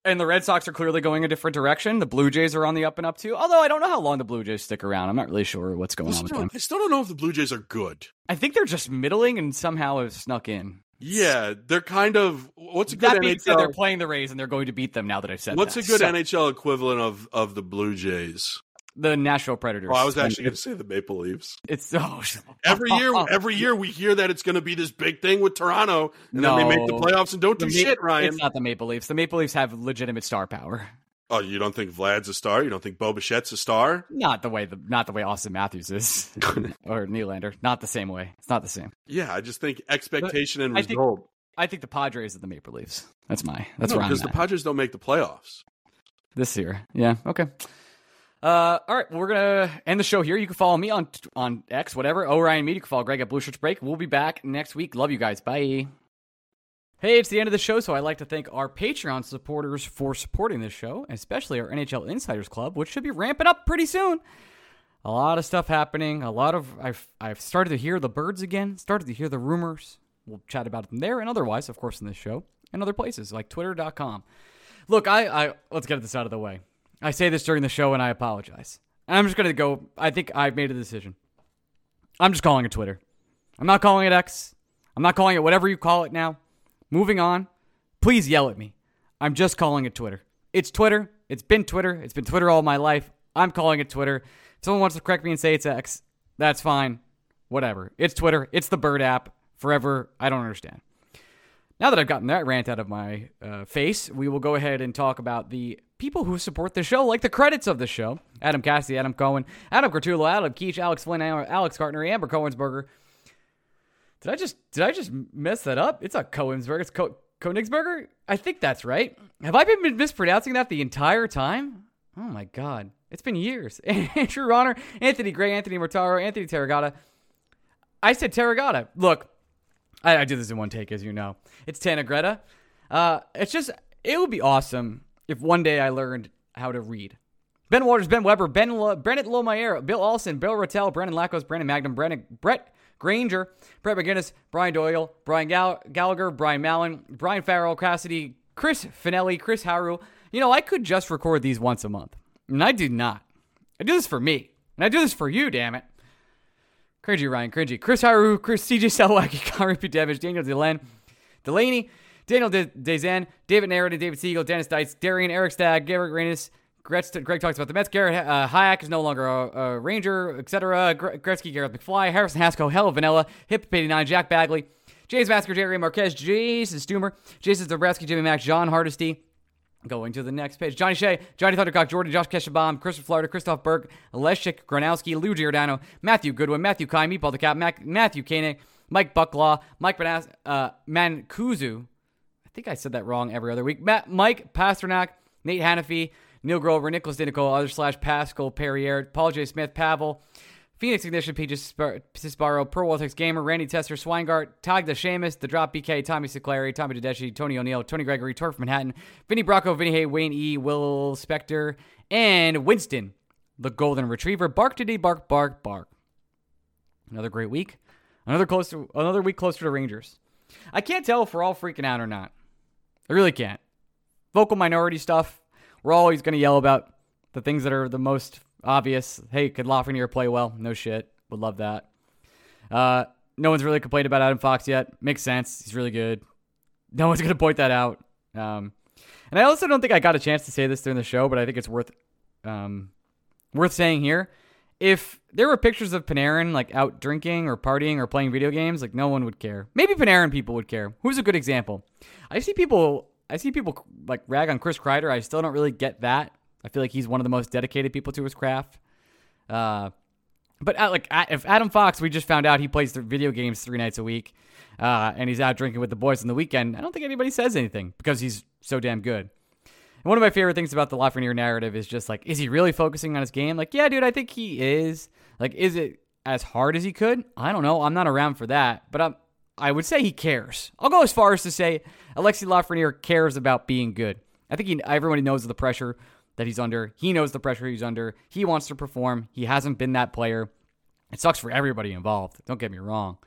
[SPEAKER 1] and the Red Sox are clearly going a different direction. The Blue Jays are on the up and up too. Although I don't know how long the Blue Jays stick around. I'm not really sure what's going
[SPEAKER 3] I
[SPEAKER 1] on with them.
[SPEAKER 3] I still don't know if the Blue Jays are good.
[SPEAKER 1] I think they're just middling and somehow have snuck in.
[SPEAKER 3] Yeah, they're kind of. What's a good
[SPEAKER 1] That being said,
[SPEAKER 3] NHL?
[SPEAKER 1] they're playing the Rays and they're going to beat them now that I've said
[SPEAKER 3] What's
[SPEAKER 1] that.
[SPEAKER 3] a good
[SPEAKER 1] So,
[SPEAKER 3] NHL equivalent of of the Blue Jays?
[SPEAKER 1] The Nashville Predators.
[SPEAKER 3] Oh, I was actually going to say the Maple Leafs.
[SPEAKER 1] it's oh,
[SPEAKER 3] Every year, every year we hear that it's going to be this big thing with Toronto, and then they make the playoffs and don't
[SPEAKER 1] The
[SPEAKER 3] do
[SPEAKER 1] Ma-
[SPEAKER 3] shit, Ryan.
[SPEAKER 1] It's not the Maple Leafs. The Maple Leafs have legitimate star power.
[SPEAKER 3] Oh, you don't think Vlad's a star? You don't think Bo Bichette's a star?
[SPEAKER 1] Not the way the not the way Auston Matthews is or Nylander. Not the same way. It's not the same.
[SPEAKER 3] Yeah, I just think expectation and
[SPEAKER 1] I think-
[SPEAKER 3] result.
[SPEAKER 1] I think the Padres are the Maple Leafs. That's my. That's
[SPEAKER 3] No, because the Padres don't make the playoffs.
[SPEAKER 1] this year. Yeah. Okay. Uh, all right, well, we're gonna end the show here. You can follow me on on X, whatever. Orion Media. You can follow Greg at Blue Shirts Break. We'll be back next week. Love you guys. Bye. Hey, it's the end of the show, so I'd like to thank our Patreon supporters for supporting this show, especially our NHL Insiders Club, which should be ramping up pretty soon. A lot of stuff happening. A lot of I've I've started to hear the birds again. Started to hear the rumors. We'll chat about them there and otherwise, of course, in this show and other places like Twitter.com. Look, I, I let's get this out of the way. I say this during the show and I apologize. I'm just gonna go. I think I've made a decision. I'm just calling it Twitter. I'm not calling it X. I'm not calling it whatever you call it now. Moving on. Please yell at me. I'm just calling it Twitter. It's Twitter. It's been Twitter. It's been Twitter all my life. I'm calling it Twitter. If someone wants to correct me and say it's X, that's fine. Whatever. It's Twitter. It's the Bird app. Forever. I don't understand. Now that I've gotten that rant out of my uh, face, we will go ahead and talk about the people who support the show, like the credits of the show Adam Cassidy, Adam Cohen, Adam Cortulo, Adam Keach, Alex Flynn, Alex Gartner, Amber Cohensberger. Did I just did I just mess that up? It's not Cohensberger, it's Co-? I think that's right. Have I been mispronouncing that the entire time? Oh my god. It's been years. Andrew Ronner, Anthony Gray, Anthony Mortaro, Anthony Terragata. I said Terragata. Look, I, I do this in one take, as you know. It's Tana Greta. Uh, it's just, it would be awesome if one day I learned how to read. Ben Waters, Ben Weber, Ben Lo, Bennett Lomayer, Bill Olson, Bill Rattel, Brennan Lackos, Brandon Magnum, Brennan, Brett Granger, Brett McGinnis, Brian Doyle, Brian Gall- Gallagher, Brian Mallon, Brian Farrell, Cassidy, Chris Finelli, Chris Haru. You know, I could just record these once a month. And I do not. I do this for me. And I do this for you, damn it. Cringy Ryan, cringy. Chris Haru, Chris CJ Selwacki, P. Devich, Daniel Delan, Delaney, Daniel De- Dezan, David Narrett, David Siegel, Dennis Dice, Darian, Eric Stagg, Garrett Reynes, Gretz, Greg talks about the Mets. Garrett uh, Hayek is no longer a, a Ranger, etc. Gre- Gretzky, Garrett McFly, Harrison Haskell, Hell Vanilla, Hip 89, Jack Bagley, James Masker, Jerry Marquez, Jason Stumer, Jason Zabrowski, Jimmy Max, John Hardesty. Going to the next page. Johnny Shea, Johnny Thundercock, Jordan, Josh Keshabaum, Christopher Florida, Christoph Berg, Leszek Granowski, Lou Giordano, Matthew Goodwin, Matthew Kai, Meatball the Cap, Mac, Matthew Koenig, Mike Bucklaw, Mike Banas, uh, Mancuzu. I think I said that wrong every other week. Matt, Mike Pasternak, Nate Hannafy, Neil Grover, Nicholas Dinico, other slash Pascal Perrier, Paul J. Smith, Pavel, Phoenix Ignition, PJ Cisbaro, Pro Voltex Gamer, Randy Tester, Swingart, Tag the Seamus, The Drop BK, Tommy Siclari, Tommy Tedeschi, Tony O'Neill, Tony Gregory, Torf Manhattan, Vinny Bracco, Vinny Hay, Wayne E, Will Spector, and Winston, the Golden Retriever. Bark today, bark, bark, bark. Another great week. Another close to, another week closer to Rangers. I can't tell if we're all freaking out or not. I really can't. Vocal minority stuff. We're always going to yell about the things that are the most obvious. Hey, could Lafreniere play well? No shit. Would love that. Uh, no one's really complained about Adam Fox yet. Makes sense. He's really good. No one's going to point that out. Um, and I also don't think I got a chance to say this during the show, but I think it's worth um, worth saying here. if there were pictures of Panarin like out drinking or partying or playing video games, like no one would care. Maybe Panarin people would care. Who's a good example? I see people. I see people like rag on Chris Kreider. I still don't really get that. I feel like he's one of the most dedicated people to his craft. Uh, but uh, like if Adam Fox, we just found out he plays video games three nights a week, uh, and he's out drinking with the boys on the weekend. I don't think anybody says anything because he's so damn good. And one of my favorite things about the Lafreniere narrative is just like, is he really focusing on his game? Like, yeah, dude, I think he is. Like, is it as hard as he could? I don't know. I'm not around for that, but I'm. I would say he cares. I'll go as far as to say Alexi Lafreniere cares about being good. I think he, everyone knows the pressure that he's under. He knows the pressure he's under. He wants to perform. He hasn't been that player. It sucks for everybody involved. Don't get me wrong,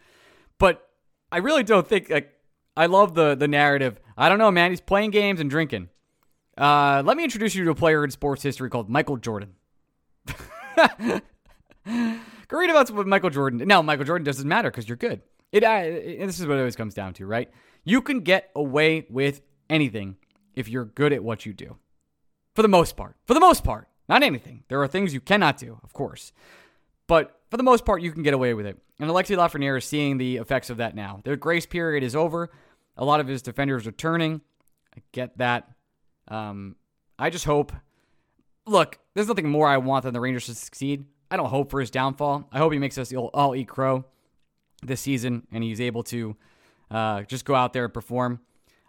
[SPEAKER 1] but I really don't think like I love the the narrative. I don't know, man. He's playing games and drinking. Uh, let me introduce you to a player in sports history called Michael Jordan. Go read about Michael Jordan. No, Michael Jordan doesn't matter because you're good. It, this is what it always comes down to, right? You can get away with anything if you're good at what you do. For the most part. For the most part. Not anything. There are things you cannot do, of course. But for the most part, you can get away with it. And Alexis Lafreniere is seeing the effects of that now. Their grace period is over. A lot of his defenders are turning. I get that. Um, I just hope. Look, there's nothing more I want than the Rangers to succeed. I don't hope for his downfall. I hope he makes us all eat crow this season and he's able to uh, just go out there and perform.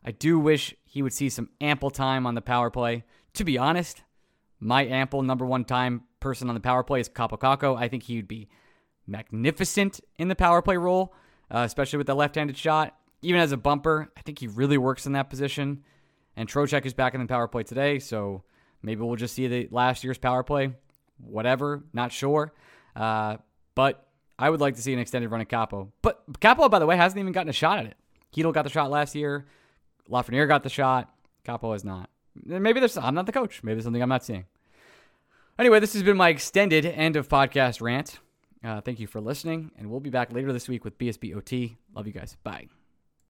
[SPEAKER 1] I do wish he would see some ample time on the power play. To be honest, my ample number one time person on the power play is Kaapo Kakko. I think he would be magnificent in the power play role, uh, especially with the left handed shot. Even as a bumper, I think he really works in that position. And Trocheck is back in the power play today, so maybe we'll just see the last year's power play. Whatever, not sure. Uh, but I would like to see an extended run of Kaapo. But Kaapo, by the way, hasn't even gotten a shot at it. Chytil got the shot last year. Lafreniere got the shot. Kaapo has not. Maybe there's. I'm not the coach. Maybe there's something I'm not seeing. Anyway, this has been my extended end of podcast rant. Uh, thank you for listening, and we'll be back later this week with BSB OT. Love you guys. Bye.